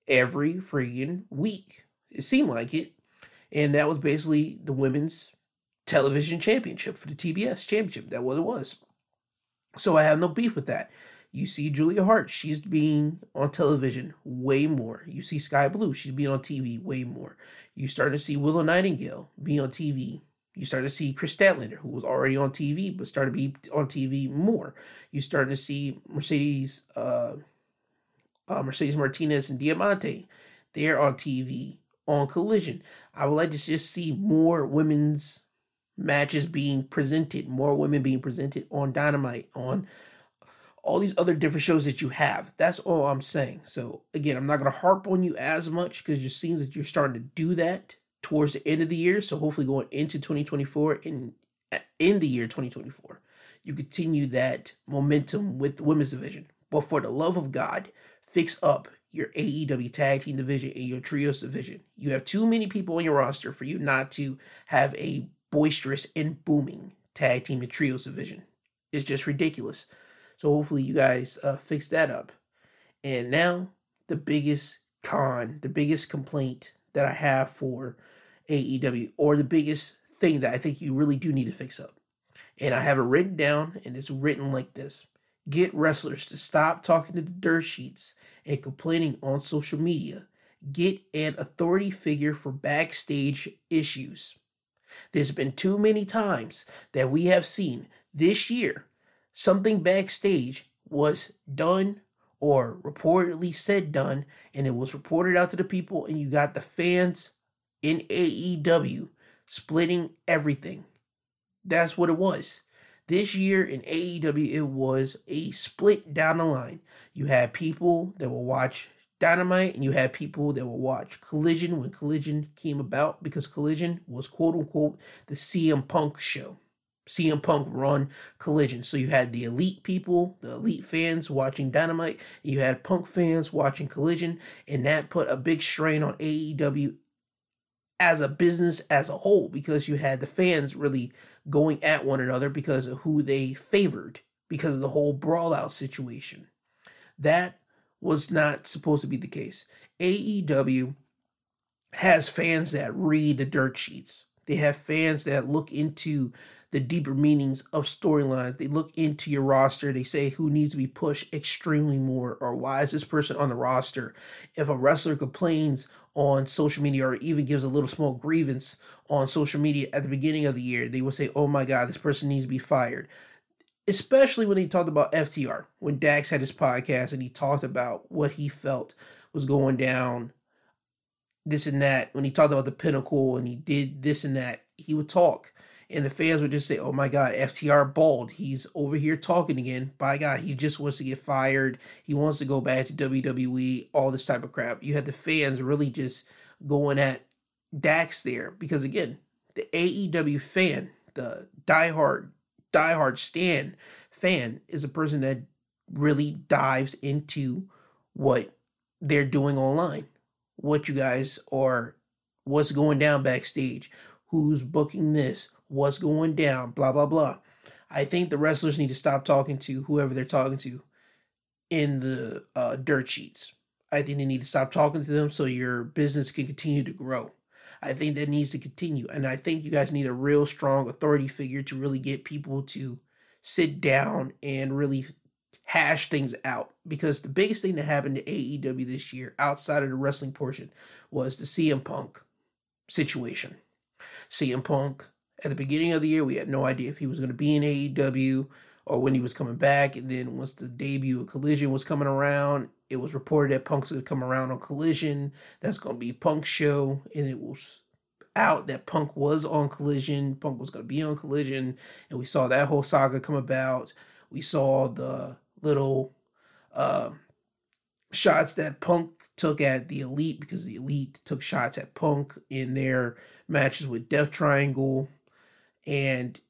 Speaker 1: every freaking week. It seemed like it. And that was basically the women's television championship for the TBS championship. That was it was. So I have no beef with that. You see Julia Hart, she's being on television way more. You see Skye Blue, she's being on TV way more. You start to see Willow Nightingale be on TV. You start to see Kris Statlander, who was already on TV, but started to be on TV more. You starting to see Mercedes, uh, uh, Mercedes Martinez and Diamante. They're on TV on Collision. I would like to just see more women's matches being presented, more women being presented on Dynamite, on all these other different shows that you have. That's all I'm saying. So again, I'm not gonna harp on you as much because it seems that you're starting to do that towards the end of the year. So hopefully going into 2024 in uh, in the year 2024, you continue that momentum with the women's division. But for the love of God, fix up your AEW tag team division and your trios division. You have too many people on your roster for you not to have a boisterous and booming tag team and trios division. It's just ridiculous. So hopefully you guys uh, fix that up. And now the biggest con, the biggest complaint that I have for AEW, or the biggest thing that I think you really do need to fix up. And I have it written down, and it's written like this Get wrestlers to stop talking to the dirt sheets and complaining on social media get an authority figure for backstage issues. There's been too many times that we have seen this year something backstage was done or reportedly said done, and it was reported out to the people, and you got the fans in AEW splitting everything. That's what it was. This year in AEW, it was a split down the line. You had people that will watch Dynamite, and you had people that will watch Collision when Collision came about because Collision was quote unquote the CM Punk show. CM Punk run Collision. So you had the elite people, the elite fans watching Dynamite, you had Punk fans watching Collision, and that put a big strain on AEW as a business as a whole because you had the fans really going at one another because of who they favored because of the whole brawl out situation. That was not supposed to be the case. AEW has fans that read the dirt sheets. They have fans that look into the deeper meanings of storylines. They look into your roster. They say who needs to be pushed extremely more, or why is this person on the roster? If a wrestler complains on social media, or even gives a little small grievance on social media at the beginning of the year, they will say, "Oh my God, this person needs to be fired." Especially when he talked about FTR, when Dax had his podcast and he talked about what he felt was going down this and that when he talked about the pinnacle and he did this and that he would talk and the fans would just say, "Oh my God, FTR bald. He's over here talking again. By God, he just wants to get fired. He wants to go back to WWE. All this type of crap." You had the fans really just going at Dax there because again, the AEW fan, the diehard, diehard stand fan, is a person that really dives into what they're doing online, what you guys are, what's going down backstage, who's booking this, what's going down, blah, blah, blah. I think the wrestlers need to stop talking to whoever they're talking to in the uh, dirt sheets. I think they need to stop talking to them so your business can continue to grow. I think that needs to continue. And I think you guys need a real strong authority figure to really get people to sit down and really hash things out. Because the biggest thing that happened to AEW this year, outside of the wrestling portion, was the CM Punk situation. CM Punk at the beginning of the year, we had no idea if he was going to be in AEW or when he was coming back. And then once the debut of Collision was coming around, it was reported that Punk's going to come around on Collision. That's going to be Punk's show. And it was out that Punk was on Collision. Punk was going to be on Collision. And we saw that whole saga come about. We saw the little uh, shots that Punk took at the Elite because the Elite took shots at Punk in their matches with Death Triangle and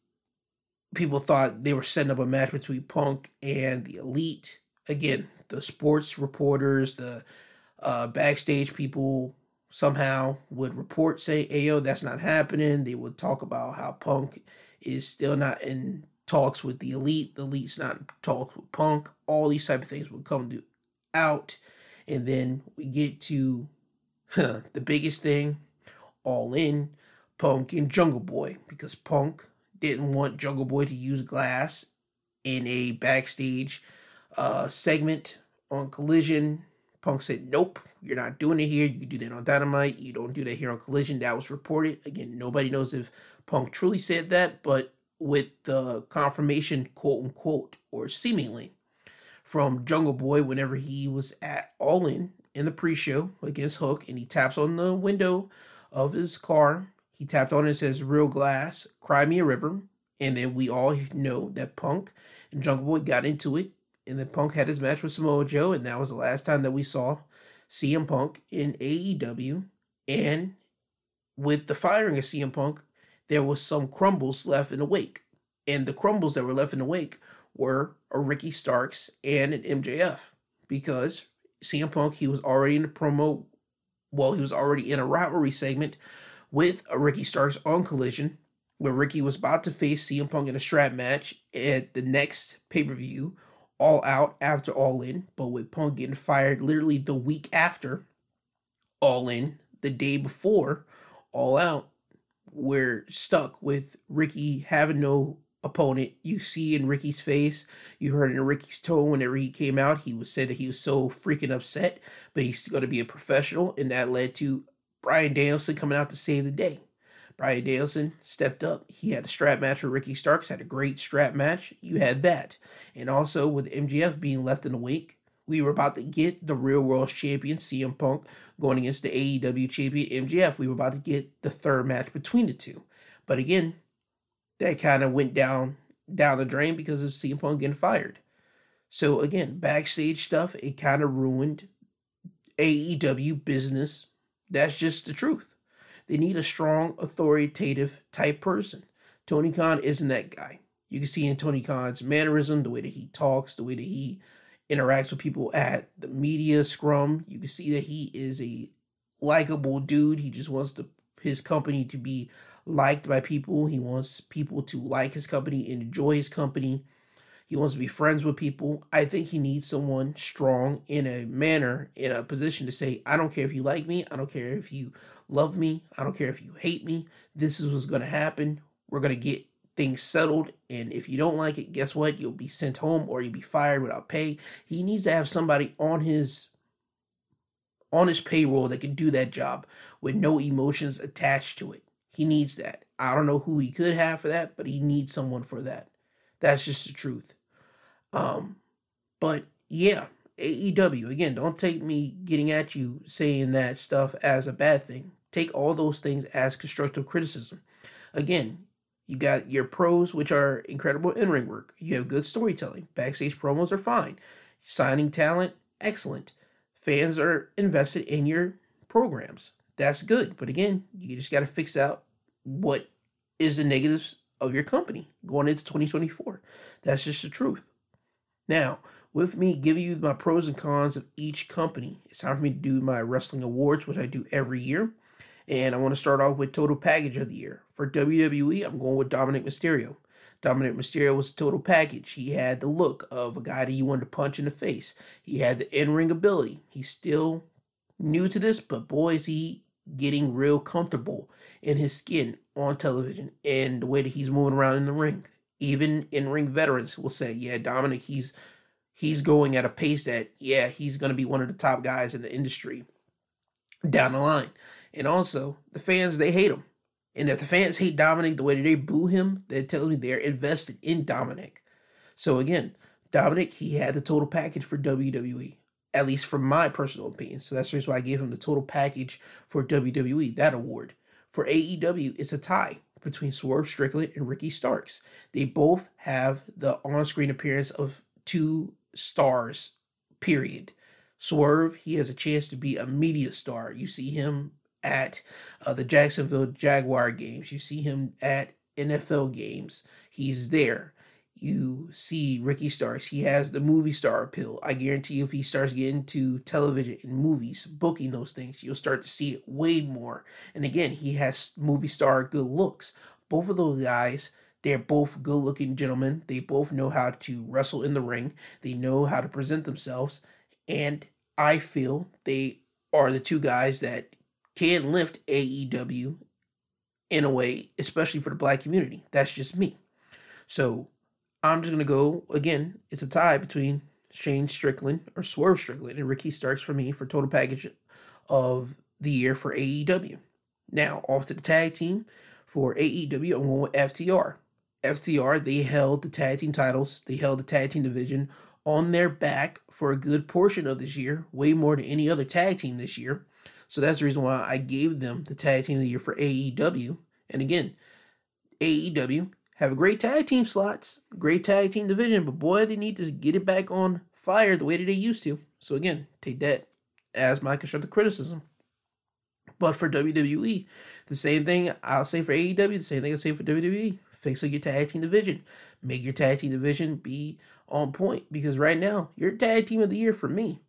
Speaker 1: people thought they were setting up a match between Punk and the Elite. Again, the sports reporters, the uh, backstage people somehow would report say, "Ayo, that's not happening." They would talk about how Punk is still not in talks with the Elite. The Elite's not talks with Punk. All these type of things would come to out, and then we get to huh, [LAUGHS] the biggest thing, all in Punk and Jungle Boy because Punk didn't want Jungle Boy to use glass in a backstage uh, segment on Collision. Punk said, Nope, you're not doing it here. You do that on Dynamite. You don't do that here on Collision. That was reported. Again, nobody knows if Punk truly said that, but with the confirmation, quote unquote, or seemingly, from Jungle Boy whenever he was at All In in the pre show against Hook and he taps on the window of his car he tapped on it and says Real Glass, Cry Me a River. And then we all know that Punk and Jungle Boy got into it. And then Punk had his match with Samoa Joe. And that was the last time that we saw CM Punk in AEW. And with the firing of CM Punk, there was some crumbles left in the wake. And the crumbles that were left in the wake were a Ricky Starks and an MJF. Because CM Punk, he was already in the promo, well, he was already in a rivalry segment with a Ricky Starks on Collision, where Ricky was about to face CM Punk in a strap match at the next pay per view, all out after All In, but with Punk getting fired literally the week after All In, the day before All Out, we're stuck with Ricky having no opponent. You see in Ricky's face, you heard in Ricky's tone whenever he came out, he was said that he was so freaking upset, but he's going to be a professional, and that led to Bryan Danielson coming out to save the day. Bryan Danielson stepped up. He had a strap match with Ricky Starks, had a great strap match. You had that. And also with MJF being left in the wake, we were about to get the real world champion, CM Punk, going against the AEW champion, MJF. We were about to get the third match between the two. But again, that kind of went down down the drain because of CM Punk getting fired. So again, backstage stuff, it kind of ruined AEW business. That's just the truth. They need a strong, authoritative type person. Tony Khan isn't that guy. You can see in Tony Khan's mannerism, the way that he talks, the way that he interacts with people at the media scrum. You can see that he is a likable dude. He just wants to his company to be liked by people. He wants people to like his company enjoy his company. He wants to be friends with people. I think he needs someone strong in a manner, in a position to say, I don't care if you like me. I don't care if you love me. I don't care if you hate me. This is what's going to happen. We're going to get things settled. And if you don't like it, guess what? You'll be sent home or you'll be fired without pay. He needs to have somebody on his on his payroll that can do that job with no emotions attached to it. He needs that. I don't know who he could have for that, but he needs someone for that. That's just the truth. Um, but yeah, AEW again. Don't take me getting at you saying that stuff as a bad thing. Take all those things as constructive criticism. Again, you got your pros, which are incredible in ring work. You have good storytelling. Backstage promos are fine. Signing talent, excellent. Fans are invested in your programs. That's good. But again, you just got to fix out what is the negatives of your company going into 2024. That's just the truth. Now, with me giving you my pros and cons of each company, it's time for me to do my wrestling awards, which I do every year. And I want to start off with total package of the year. For WWE, I'm going with Dominik Mysterio. Dominik Mysterio was a total package. He had the look of a guy that you wanted to punch in the face. He had the in-ring ability. He's still new to this, but boy is he getting real comfortable in his skin on television and the way that he's moving around in the ring. Even in ring veterans will say, yeah, Dominik, he's he's going at a pace that, yeah, he's gonna be one of the top guys in the industry down the line. And also, the fans, they hate him. And if the fans hate Dominik the way that they boo him, that tells me they're invested in Dominik. So again, Dominik, he had the total package for WWE at least from my personal opinion. So that's the reason why I gave him the total package for WWE, that award. For AEW, it's a tie between Swerve Strickland and Ricky Starks. They both have the on screen appearance of two stars, period. Swerve, he has a chance to be a media star. You see him at uh, the Jacksonville Jaguar games, you see him at NFL games. He's there you see Ricky Starks. He has the movie star appeal. I guarantee you, if he starts getting to television and movies, booking those things, you'll start to see it way more. And again, he has movie star good looks. Both of those guys, they're both good looking gentlemen. They both know how to wrestle in the ring, they know how to present themselves. And I feel they are the two guys that can lift AEW in a way, especially for the black community. That's just me. So I'm just gonna go again. It's a tie between Shane Strickland or Swerve Strickland and Ricky Starks for me for total package of the year for AEW. Now off to the tag team for AEW. I'm going with FTR. FTR they held the tag team titles. They held the tag team division on their back for a good portion of this year, way more than any other tag team this year. So that's the reason why I gave them the tag team of the year for AEW. And again, AEW have a great tag team slots, great tag team division, but boy, they need to get it back on fire the way that they used to. So again, take that as my constructive criticism. But for WWE, the same thing I'll say for AEW, the same thing I'll say for WWE. Fix up your tag team division. Make your tag team division be on point. Because right now, your tag team of the year for me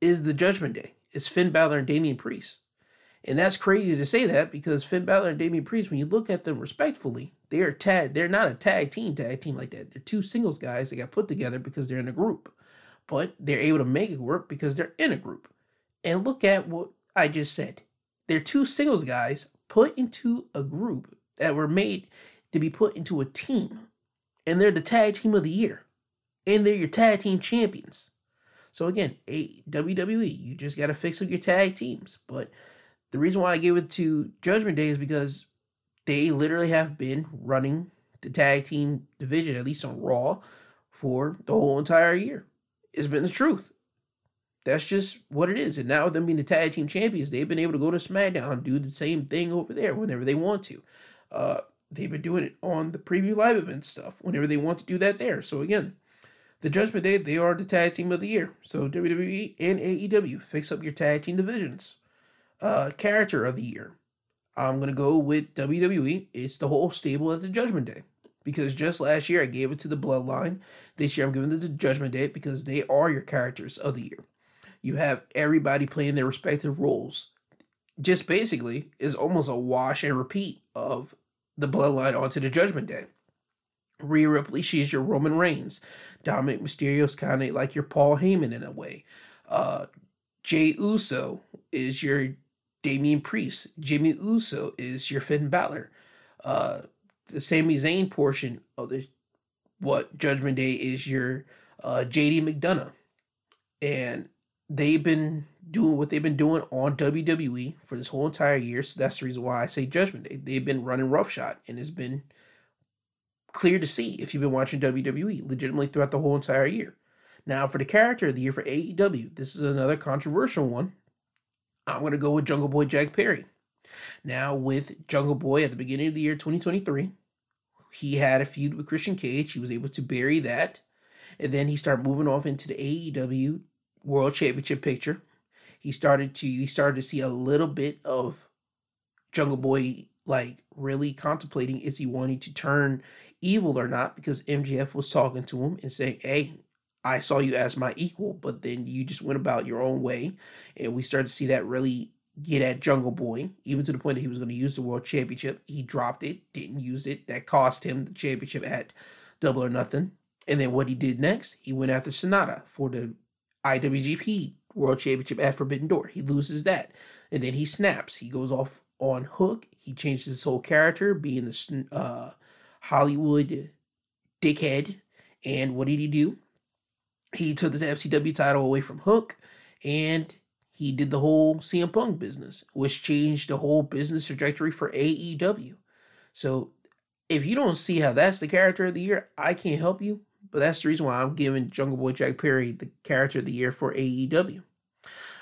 Speaker 1: is the Judgment Day. It's Finn Balor and Damian Priest. And that's crazy to say that because Finn Balor and Damian Priest, when you look at them respectfully, they are tag. They're not a tag team, tag team like that. They're two singles guys that got put together because they're in a group, but they're able to make it work because they're in a group. And look at what I just said. They're two singles guys put into a group that were made to be put into a team. and they're the tag team of the year, and they're your tag team champions. So again, a WWE, you just got to fix up your tag teams. But the reason why I gave it to Judgment Day is because they literally have been running the tag team division, at least on Raw, for the whole entire year. It's been the truth. That's just what it is. And now them being the tag team champions, they've been able to go to SmackDown and do the same thing over there whenever they want to. Uh, they've been doing it on the preview live event stuff whenever they want to do that there. So again, the Judgment Day, they are the tag team of the year. So WWE and AEW, fix up your tag team divisions. Uh, character of the year. I'm gonna go with WWE. It's the whole stable at the Judgment Day. Because just last year I gave it to the Bloodline. This year I'm giving it to the Judgment Day because they are your characters of the year. You have everybody playing their respective roles. Just basically is almost a wash and repeat of the Bloodline onto the Judgment Day. Rhea Ripley, she's your Roman Reigns. Dominik Mysterio's kind of like your Paul Heyman in a way. Uh, Jey Uso is your Damian Priest. Jimmy Uso is your Finn Balor. Uh, the Sami Zayn portion of the what Judgment Day is your uh, JD McDonagh. and they've been doing what they've been doing on WWE for this whole entire year. So that's the reason why I say Judgment Day. They've been running roughshod, and it's been clear to see if you've been watching WWE legitimately throughout the whole entire year. Now, for the character of the year for AEW, this is another controversial one. I'm going to go with Jungle Boy Jack Perry. Now, with Jungle Boy at the beginning of the year 2023, he had a feud with Christian Cage. He was able to bury that. And then he started moving off into the AEW World Championship picture. He started to he started to see a little bit of Jungle Boy like really contemplating is he wanting to turn evil or not because MJF was talking to him and saying, Hey, I saw you as my equal, but then you just went about your own way. And we started to see that really get at Jungle Boy, even to the point that he was going to use the World Championship. He dropped it, didn't use it. That cost him the championship at Double or Nothing. And then what he did next, he went after Sanada for the IWGP World Championship at Forbidden Door. He loses that. And then he snaps. He goes off on Hook. He changed his whole character, being the uh, Hollywood dickhead. And what did he do? He took the FTW title away from Hook and he did the whole CM Punk business, which changed the whole business trajectory for AEW. So if you don't see how that's the character of the year, I can't help you. But that's the reason why I'm giving Jungle Boy Jack Perry the character of the year for AEW.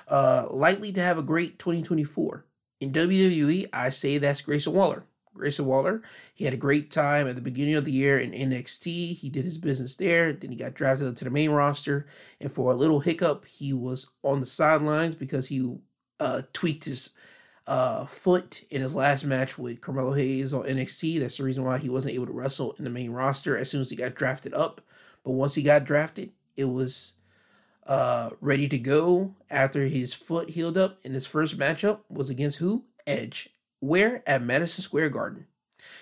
Speaker 1: Uh, likely to have a great 2024. In WWE, I say that's Grayson Waller. Grayson Waller. He had a great time at the beginning of the year in NXT. He did his business there. Then he got drafted to the main roster. And for a little hiccup, he was on the sidelines because he uh, tweaked his uh, foot in his last match with Carmelo Hayes on NXT. That's the reason why he wasn't able to wrestle in the main roster as soon as he got drafted up. But once he got drafted, it was uh, ready to go after his foot healed up. And his first matchup was against who? Edge where? At Madison Square Garden.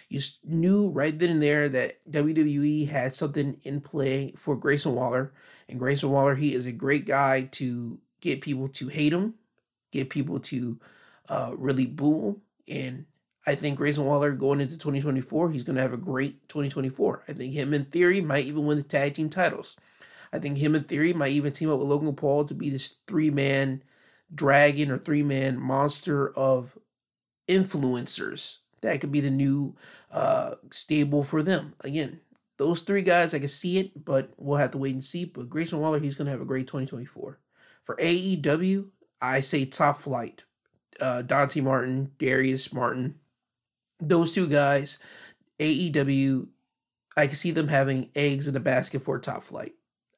Speaker 1: You knew right then and there that WWE had something in play for Grayson Waller. And Grayson Waller, he is a great guy to get people to hate him, get people to uh, really boo him. And I think Grayson Waller going into 2024, he's going to have a great 2024. I think him in theory might even win the tag team titles. I think him in theory might even team up with Logan Paul to be this three man dragon or three man monster of influencers. That could be the new uh, stable for them. Again, those three guys, I can see it, but we'll have to wait and see. But Grayson Waller, he's going to have a great 2024. For AEW, I say top flight. Uh, Dante Martin, Darius Martin, those two guys, AEW, I can see them having eggs in the basket for top flight.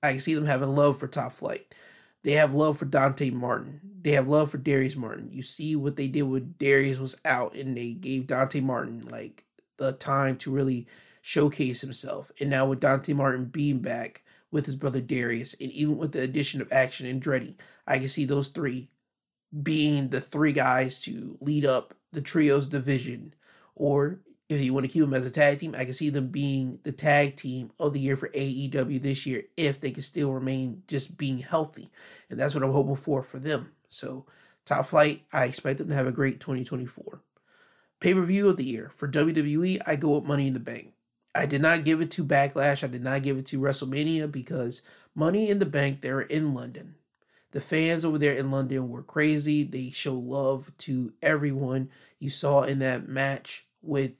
Speaker 1: I can see them having love for top flight. They have love for Dante Martin. They have love for Darius Martin. You see what they did when Darius was out, and they gave Dante Martin like the time to really showcase himself. And now with Dante Martin being back with his brother Darius, and even with the addition of Action Andretti, I can see those three being the three guys to lead up the trios division or if you want to keep them as a tag team, I can see them being the tag team of the year for AEW this year if they can still remain just being healthy. And that's what I'm hoping for for them. So, Top Flight, I expect them to have a great 2024. Pay per view of the year for WWE, I go with Money in the Bank. I did not give it to Backlash. I did not give it to WrestleMania because Money in the Bank, they're in London. The fans over there in London were crazy. They show love to everyone. You saw in that match with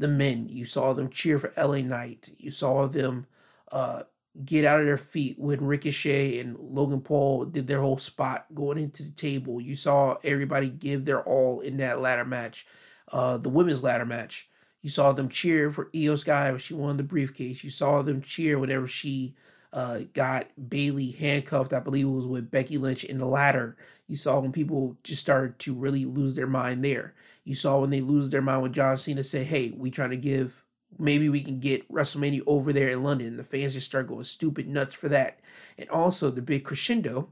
Speaker 1: the men. You saw them cheer for LA Knight. You saw them uh, get out of their feet when Ricochet and Logan Paul did their whole spot going into the table. You saw everybody give their all in that ladder match, uh, the women's ladder match. You saw them cheer for Iyo Sky when she won the briefcase. You saw them cheer whenever she uh, got Bayley handcuffed. I believe it was with Becky Lynch in the ladder. You saw when people just started to really lose their mind there. You saw when they lose their mind when John Cena said, "Hey, we trying to give maybe we can get WrestleMania over there in London. The fans just start going stupid nuts for that. And also the big crescendo,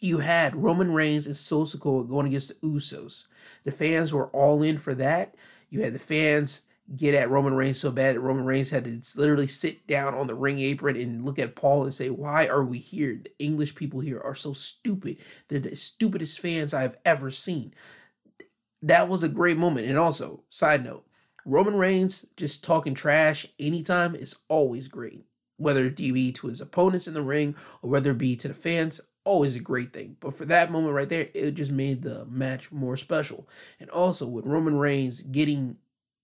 Speaker 1: you had Roman Reigns and Solo going against the Usos. The fans were all in for that. You had the fans get at Roman Reigns so bad that Roman Reigns had to literally sit down on the ring apron and look at Paul and say, Why are we here? The English people here are so stupid. They're the stupidest fans I've ever seen. That was a great moment. And also, side note, Roman Reigns just talking trash anytime is always great. Whether it be to his opponents in the ring or whether it be to the fans, always a great thing. But for that moment right there, it just made the match more special. And also with Roman Reigns getting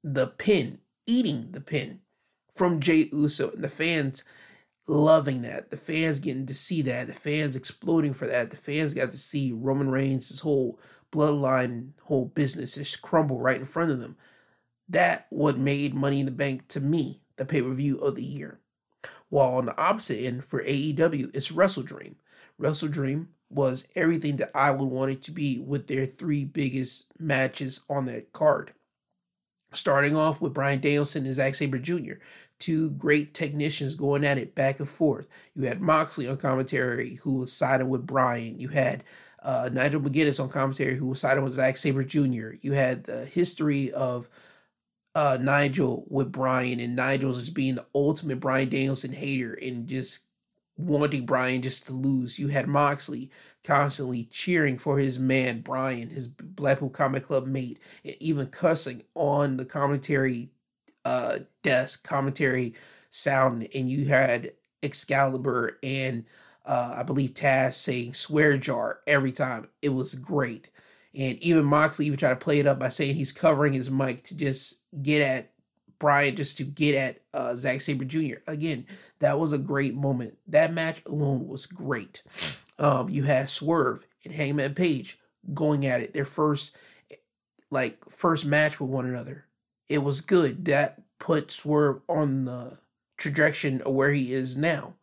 Speaker 1: the pin, eating the pin from Jey Uso, and the fans loving that. The fans getting to see that. The fans exploding for that. The fans got to see Roman Reigns' his whole bloodline, whole business just crumble right in front of them. That what made Money in the Bank to me the pay per view of the year. While on the opposite end for AEW, it's Wrestle Dream. Wrestle Dream was everything that I would want it to be with their three biggest matches on that card. Starting off with Bryan Danielson and Zack Sabre Jr., two great technicians going at it back and forth. You had Moxley on commentary who was siding with Bryan. You had uh, Nigel McGuinness on commentary who was siding with Zack Sabre Jr. You had the history of uh, Nigel with Bryan and Nigel's just being the ultimate Bryan Danielson hater and just wanting Bryan just to lose. You had Moxley constantly cheering for his man Bryan, his Blackpool Combat Club mate, and even cussing on the commentary uh, desk, commentary sound. And you had Excalibur and uh, I believe Taz saying swear jar every time. It was great. And even Moxley even tried to play it up by saying he's covering his mic to just get at Bryan, just to get at uh, Zack Sabre Jr. Again, that was a great moment. That match alone was great. Um, you had Swerve and Hangman Page going at it, their first like first match with one another. It was good. That put Swerve on the trajectory of where he is now.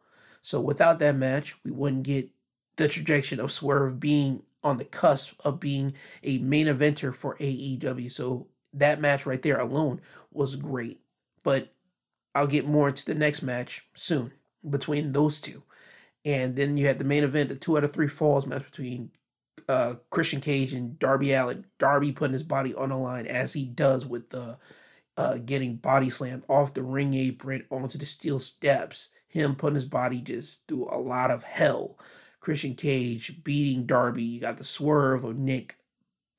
Speaker 1: So without that match, we wouldn't get the trajectory of Swerve being on the cusp of being a main eventer for AEW. So that match right there alone was great. But I'll get more into the next match soon between those two. And then you had the main event, the two out of three falls match between uh, Christian Cage and Darby Allin. Darby putting his body on the line as he does with the uh, getting body slammed off the ring apron onto the steel steps. Him putting his body just through a lot of hell. Christian Cage beating Darby. You got the swerve of Nick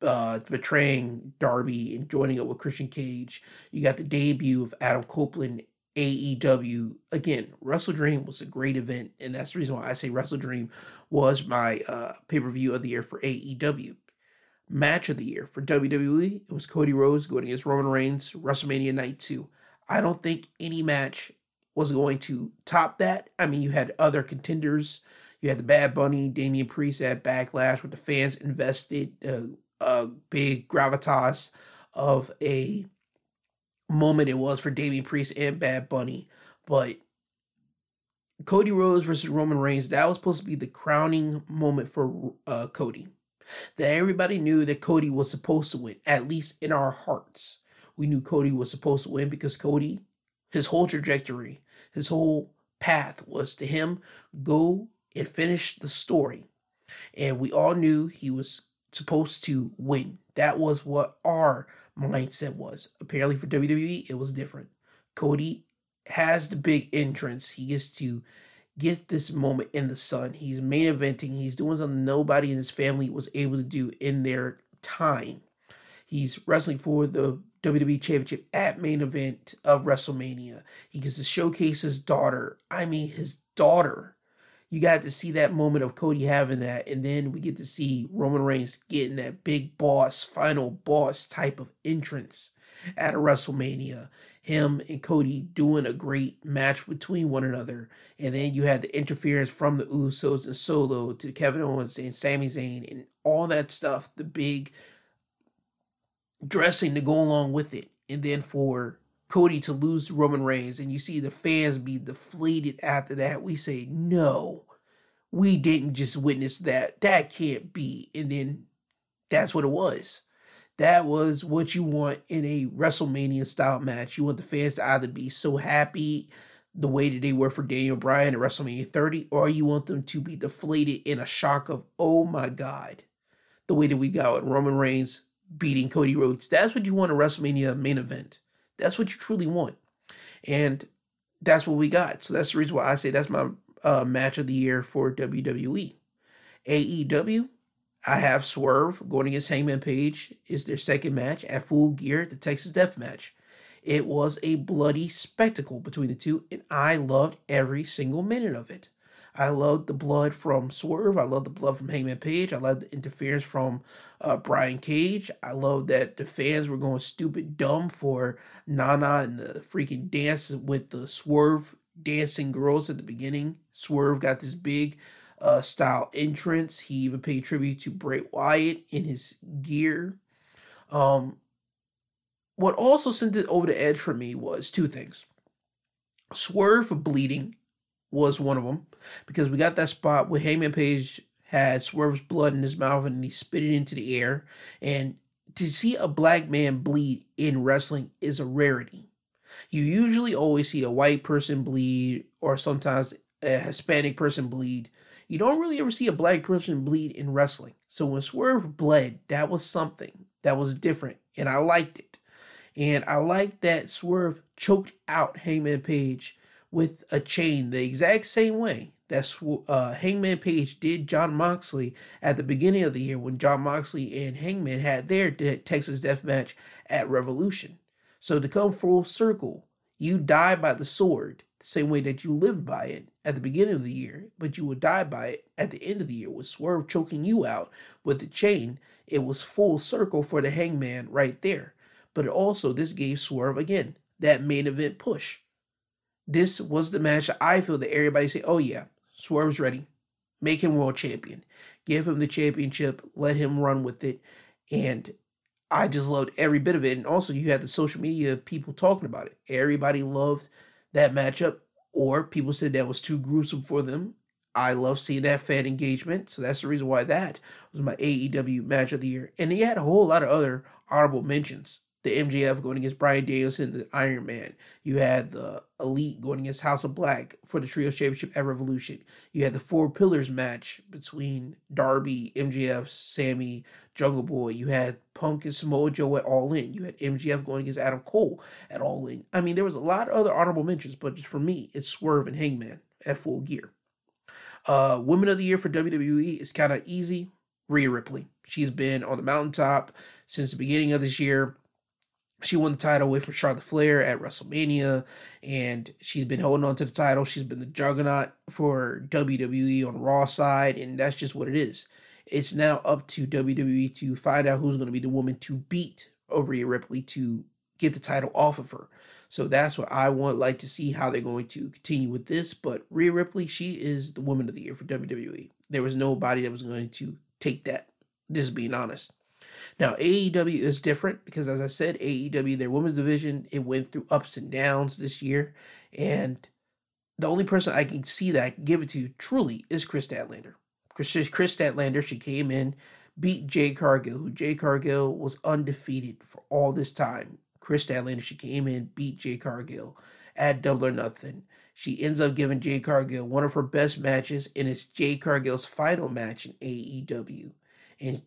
Speaker 1: uh, betraying Darby and joining up with Christian Cage. You got the debut of Adam Copeland AEW. Again, Wrestle Dream was a great event, and that's the reason why I say Wrestle Dream was my uh, pay per view of the year for AEW. Match of the year for WWE, it was Cody Rhodes going against Roman Reigns, WrestleMania Night 2. I don't think any match was going to top that. I mean, you had other contenders you had the Bad Bunny, Damian Priest at Backlash, with the fans invested uh, a big gravitas of a moment it was for Damian Priest and Bad Bunny. But Cody Rhodes versus Roman Reigns, that was supposed to be the crowning moment for uh, Cody. That everybody knew that Cody was supposed to win, at least in our hearts. We knew Cody was supposed to win because Cody, his whole trajectory, his whole path was to him go and finish the story. And we all knew he was supposed to win. That was what our mindset was. Apparently for WWE, it was different. Cody has the big entrance. He gets to get this moment in the sun. He's main eventing. He's doing something nobody in his family was able to do in their time. He's wrestling for the WWE Championship at main event of WrestleMania. He gets to showcase his daughter. I mean, his daughter. You got to see that moment of Cody having that, and then we get to see Roman Reigns getting that big boss, final boss type of entrance at a WrestleMania. Him and Cody doing a great match between one another. And then you had the interference from the Usos and Solo to Kevin Owens and Sami Zayn and all that stuff. The big dressing to go along with it. And then for Cody to lose to Roman Reigns and you see the fans be deflated after that, we say, no, we didn't just witness that. That can't be. And then that's what it was. That was what you want in a WrestleMania style match. You want the fans to either be so happy the way that they were for Daniel Bryan at WrestleMania 30, or you want them to be deflated in a shock of, oh my God, the way that we got with Roman Reigns beating Cody Rhodes. That's what you want a WrestleMania main event. That's what you truly want. And that's what we got. So that's the reason why I say that's my uh, match of the year for WWE. AEW, I have Swerve going against Hangman Page is their second match at Full Gear, the Texas Death Match. It was a bloody spectacle between the two, and I loved every single minute of it. I loved the blood from Swerve. I loved the blood from Hangman Page. I loved the interference from uh, Brian Cage. I loved that the fans were going stupid dumb for Nana and the freaking dance with the Swerve dancing girls at the beginning. Swerve got this big uh, style entrance. He even paid tribute to Bray Wyatt in his gear. Um, what also sent it over the edge for me was two things. Swerve bleeding was one of them because we got that spot where Hangman Page had Swerve's blood in his mouth and he spit it into the air. And to see a black man bleed in wrestling is a rarity. You usually always see a white person bleed or sometimes a Hispanic person bleed you don't really ever see a black person bleed in wrestling. So when Swerve bled, that was something that was different, and I liked it. And I liked that Swerve choked out Hangman Page with a chain the exact same way that uh, Hangman Page did Jon Moxley at the beginning of the year when Jon Moxley and Hangman had their Texas Death Match at Revolution. So to come full circle, you die by the sword the same way that you lived by it at the beginning of the year, but you would die by it at the end of the year. With Swerve choking you out with the chain, it was full circle for the hangman right there. But also, this gave Swerve again that main event push. This was the match I feel that everybody say, oh yeah, Swerve's ready. Make him world champion. Give him the championship. Let him run with it. And I just loved every bit of it. And also, you had the social media people talking about it. Everybody loved that matchup, or people said that was too gruesome for them. I love seeing that fan engagement, so that's the reason why that was my AEW match of the year. And he had a whole lot of other honorable mentions the MJF going against Bryan Danielson, the Iron Man. You had the Elite going against House of Black for the Trio Championship at Revolution. You had the Four Pillars match between Darby, MJF, Sammy, Jungle Boy. You had Punk and Samoa Joe at All In. You had MJF going against Adam Cole at All In. I mean, there was a lot of other honorable mentions, but just for me, it's Swerve and Hangman at full gear. Uh, Women of the Year for WWE is kind of easy. Rhea Ripley. She's been on the mountaintop since the beginning of this year she won the title away from Charlotte Flair at WrestleMania, and she's been holding on to the title. She's been the juggernaut for WWE on Raw side, and that's just what it is. It's now up to WWE to find out who's going to be the woman to beat Rhea Ripley to get the title off of her. So that's what I want like to see how they're going to continue with this. But Rhea Ripley, she is the woman of the year for WWE. There was nobody that was going to take that. Just being honest. Now, AEW is different because, as I said, AEW, their women's division, it went through ups and downs this year. And the only person I can see that I can give it to truly is Kris Statlander. Chris, Kris Statlander, she came in, beat Jade Cargill, who Jade Cargill was undefeated for all this time. Kris Statlander, she came in, beat Jade Cargill at Double or Nothing. She ends up giving Jade Cargill one of her best matches, and it's Jade Cargill's final match in AEW. And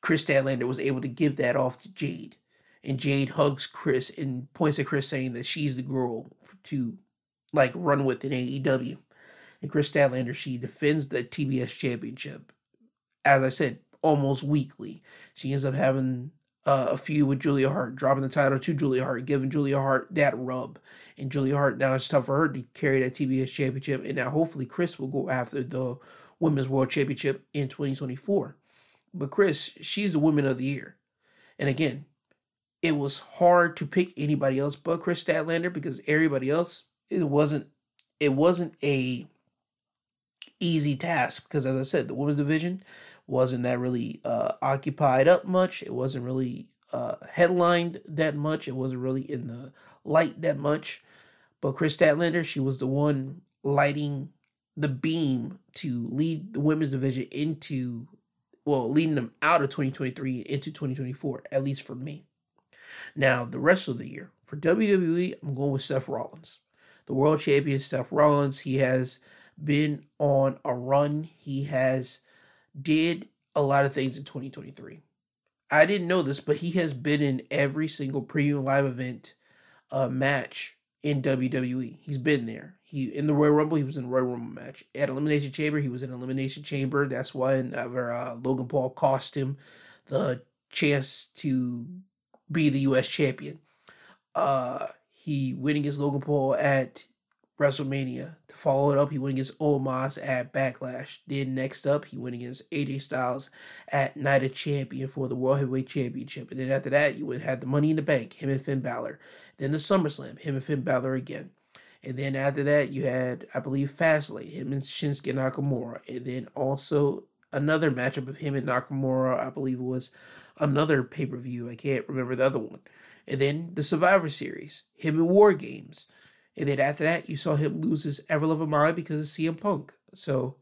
Speaker 1: Kris Statlander was able to give that off to Jade. And Jade hugs Kris and points at Kris saying that she's the girl to like run with in AEW. And Kris Statlander, she defends the TBS championship. As I said, almost weekly. She ends up having uh, a feud with Julia Hart, dropping the title to Julia Hart, giving Julia Hart that rub. And Julia Hart now it's tough for her to carry that TBS championship. And now hopefully Kris will go after the Women's World Championship in 2024. But Kris, she's the Woman of the Year. And again, it was hard to pick anybody else but Kris Statlander because everybody else it wasn't it wasn't a easy task because as I said, the women's division wasn't that really uh, occupied up much. It wasn't really uh, headlined that much. It wasn't really in the light that much. But Kris Statlander, she was the one lighting the beam to lead the women's division into, well, leading them out of 2023 into 2024, at least for me. Now, the rest of the year for WWE, I'm going with Seth Rollins. The world champion, Seth Rollins, he has been on a run. He has did a lot of things in 2023. I didn't know this, but he has been in every single premium live event uh, match in WWE. He's been there. He in the Royal Rumble, he was in the Royal Rumble match. At Elimination Chamber, he was in Elimination Chamber. That's why uh, Logan Paul cost him the chance to be the U.S. champion. Uh, he went against Logan Paul at WrestleMania. To follow it up, he went against Omos at Backlash. Then next up, he went against AJ Styles at Night of Champion for the World Heavyweight Championship. And then after that, you would have the Money in the Bank, him and Finn Balor. Then the SummerSlam, him and Finn Balor again. And then after that, you had, I believe, Fastlane, him and Shinsuke Nakamura. And then also another matchup of him and Nakamura, I believe was another pay per view. I can't remember the other one. And then the Survivor Series, him and War Games. And then after that, you saw him lose his ever loving mind because of CM Punk. So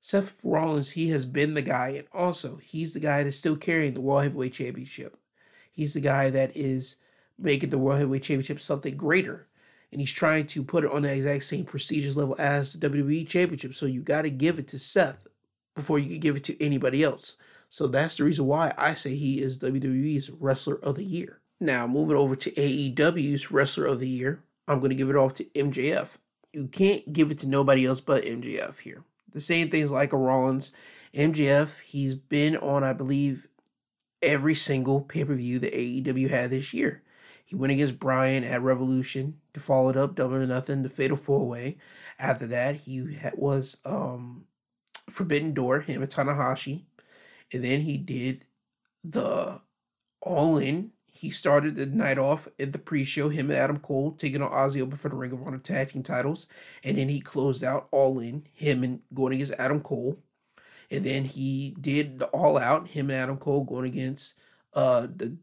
Speaker 1: Seth Rollins, he has been the guy, and also he's the guy that's still carrying the World Heavyweight Championship. He's the guy that is making the World Heavyweight Championship something greater. And he's trying to put it on the exact same prestigious level as the WWE Championship. So you got to give it to Seth before you can give it to anybody else. So that's the reason why I say he is WWE's Wrestler of the Year. Now, moving over to AEW's Wrestler of the Year, I'm going to give it off to MJF. You can't give it to nobody else but MJF here. The same things like a Rollins. MJF, he's been on, I believe, every single pay per view that AEW had this year. He went against Bryan at Revolution to follow it up, double or nothing, the Fatal Four Way. After that, he was um, Forbidden Door, him and Tanahashi, and then he did the All In he started the night off at the pre-show, him and Adam Cole taking on Aussie Open for the Ring of Honor tag team titles, and then he closed out All In, him and going against Adam Cole, and then he did the All Out, him and Adam Cole going against uh the,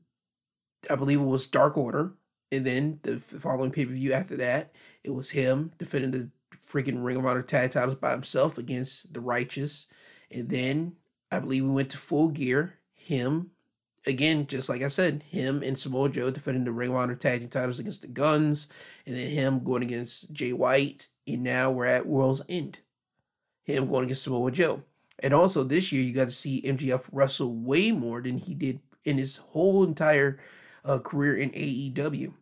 Speaker 1: I believe it was Dark Order, and then the following pay per view after that, it was him defending the freaking Ring of Honor tag titles by himself against the Righteous, and then I believe we went to Full Gear, him again, just like I said, him and Samoa Joe defending the Ring of Honor tag team titles against the Guns, and then him going against Jay White, and now we're at World's End. Him going against Samoa Joe. And also this year, you got to see MJF wrestle way more than he did in his whole entire uh, career in AEW.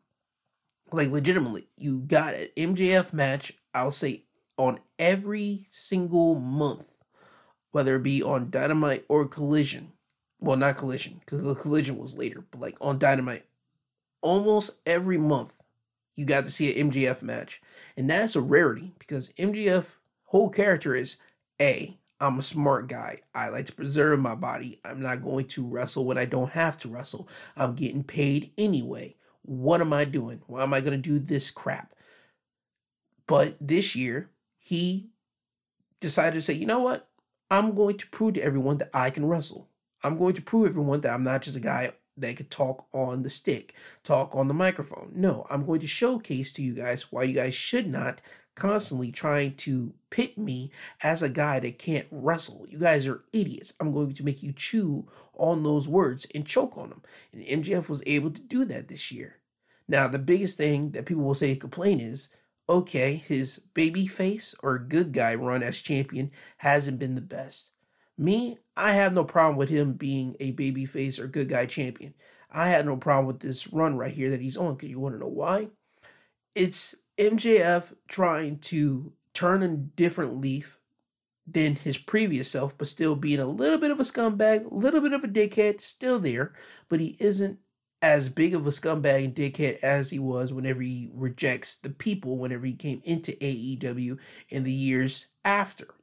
Speaker 1: Like, legitimately, you got an MJF match, I'll say, on every single month, whether it be on Dynamite or Collision well, not Collision, because the Collision was later, but like on Dynamite, almost every month you got to see an MJF match, and that's a rarity because MJF whole character is a I'm a smart guy. I like to preserve my body. I'm not going to wrestle when I don't have to wrestle. I'm getting paid anyway. What am I doing? Why am I going to do this crap? But this year, he decided to say, you know what? I'm going to prove to everyone that I can wrestle. I'm going to prove everyone that I'm not just a guy that could talk on the stick, talk on the microphone. No, I'm going to showcase to you guys why you guys should not constantly trying to pit me as a guy that can't wrestle. You guys are idiots. I'm going to make you chew on those words and choke on them. And MJF was able to do that this year. Now, the biggest thing that people will say complain is okay, his baby face or good guy run as champion hasn't been the best. Me, I have no problem with him being a babyface or good guy champion. I had no problem with this run right here that he's on because you want to know why? It's MJF trying to turn a different leaf than his previous self, but still being a little bit of a scumbag, a little bit of a dickhead, still there, but he isn't as big of a scumbag and dickhead as he was whenever he rejects the people whenever he came into AEW in the years after.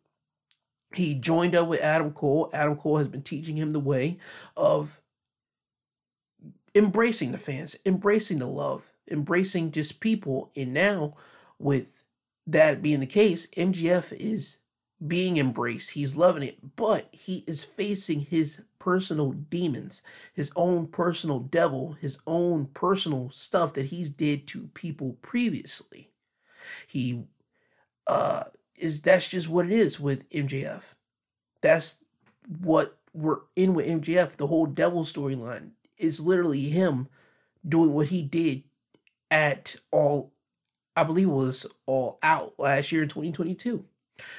Speaker 1: He joined up with Adam Cole. Adam Cole has been teaching him the way of embracing the fans, embracing the love, embracing just people. And now, with that being the case, MJF is being embraced. He's loving it, but he is facing his personal demons, his own personal devil, his own personal stuff that he's did to people previously. He uh is that's just what it is with MJF. That's what we're in with MJF. The whole devil storyline is literally him doing what he did at all I believe was all out last year in 2022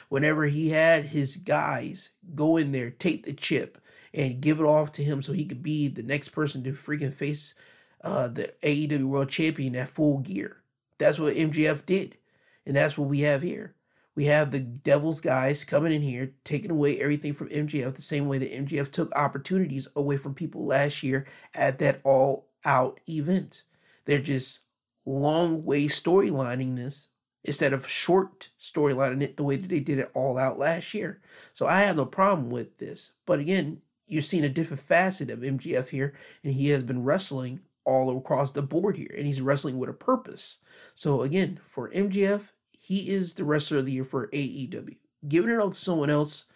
Speaker 1: whenever he had his guys go in there, take the chip, and give it off to him so he could be the next person to freaking face uh, the AEW World Champion at full gear. That's what MJF did. And that's what we have here. We have the Devil's guys coming in here, taking away everything from MJF, the same way that MJF took opportunities away from people last year at that all out event. They're just long way storylining this instead of short storylining it the way that they did it all out last year. So I have no problem with this. But again, you're seeing a different facet of MJF here, and he has been wrestling all across the board here, and he's wrestling with a purpose. So again, for MJF, he is the wrestler of the year for AEW. Giving it all to someone else,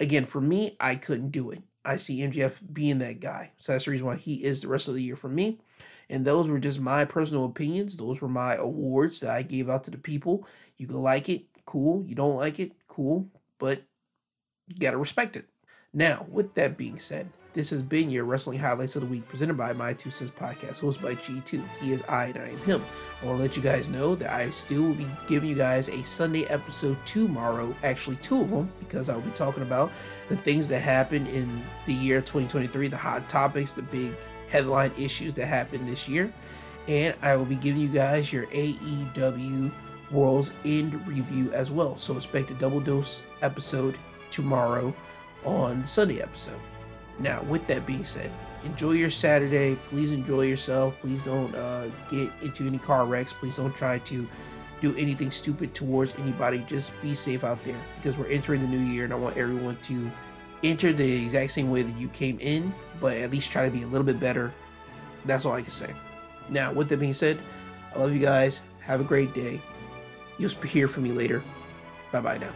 Speaker 1: again, for me, I couldn't do it. I see MJF being that guy. So that's the reason why he is the wrestler of the year for me. And those were just my personal opinions. Those were my awards that I gave out to the people. You can like it, cool. You don't like it, cool. But you gotta respect it. Now, with that being said, this has been your Wrestling Highlights of the Week presented by My Two Cents Podcast, hosted by G2. He is I and I am him. I want to let you guys know that I still will be giving you guys a Sunday episode tomorrow, actually, two of them, because I'll be talking about the things that happened in the year 2023, the hot topics, the big headline issues that happened this year. And I will be giving you guys your AEW World's End review as well. So expect a double dose episode tomorrow on the Sunday episode. Now, with that being said, enjoy your Saturday. Please enjoy yourself. Please don't uh, get into any car wrecks. Please don't try to do anything stupid towards anybody. Just be safe out there because we're entering the new year and I want everyone to enter the exact same way that you came in, but at least try to be a little bit better. That's all I can say. Now, with that being said, I love you guys. Have a great day. You'll hear from me later. Bye bye now.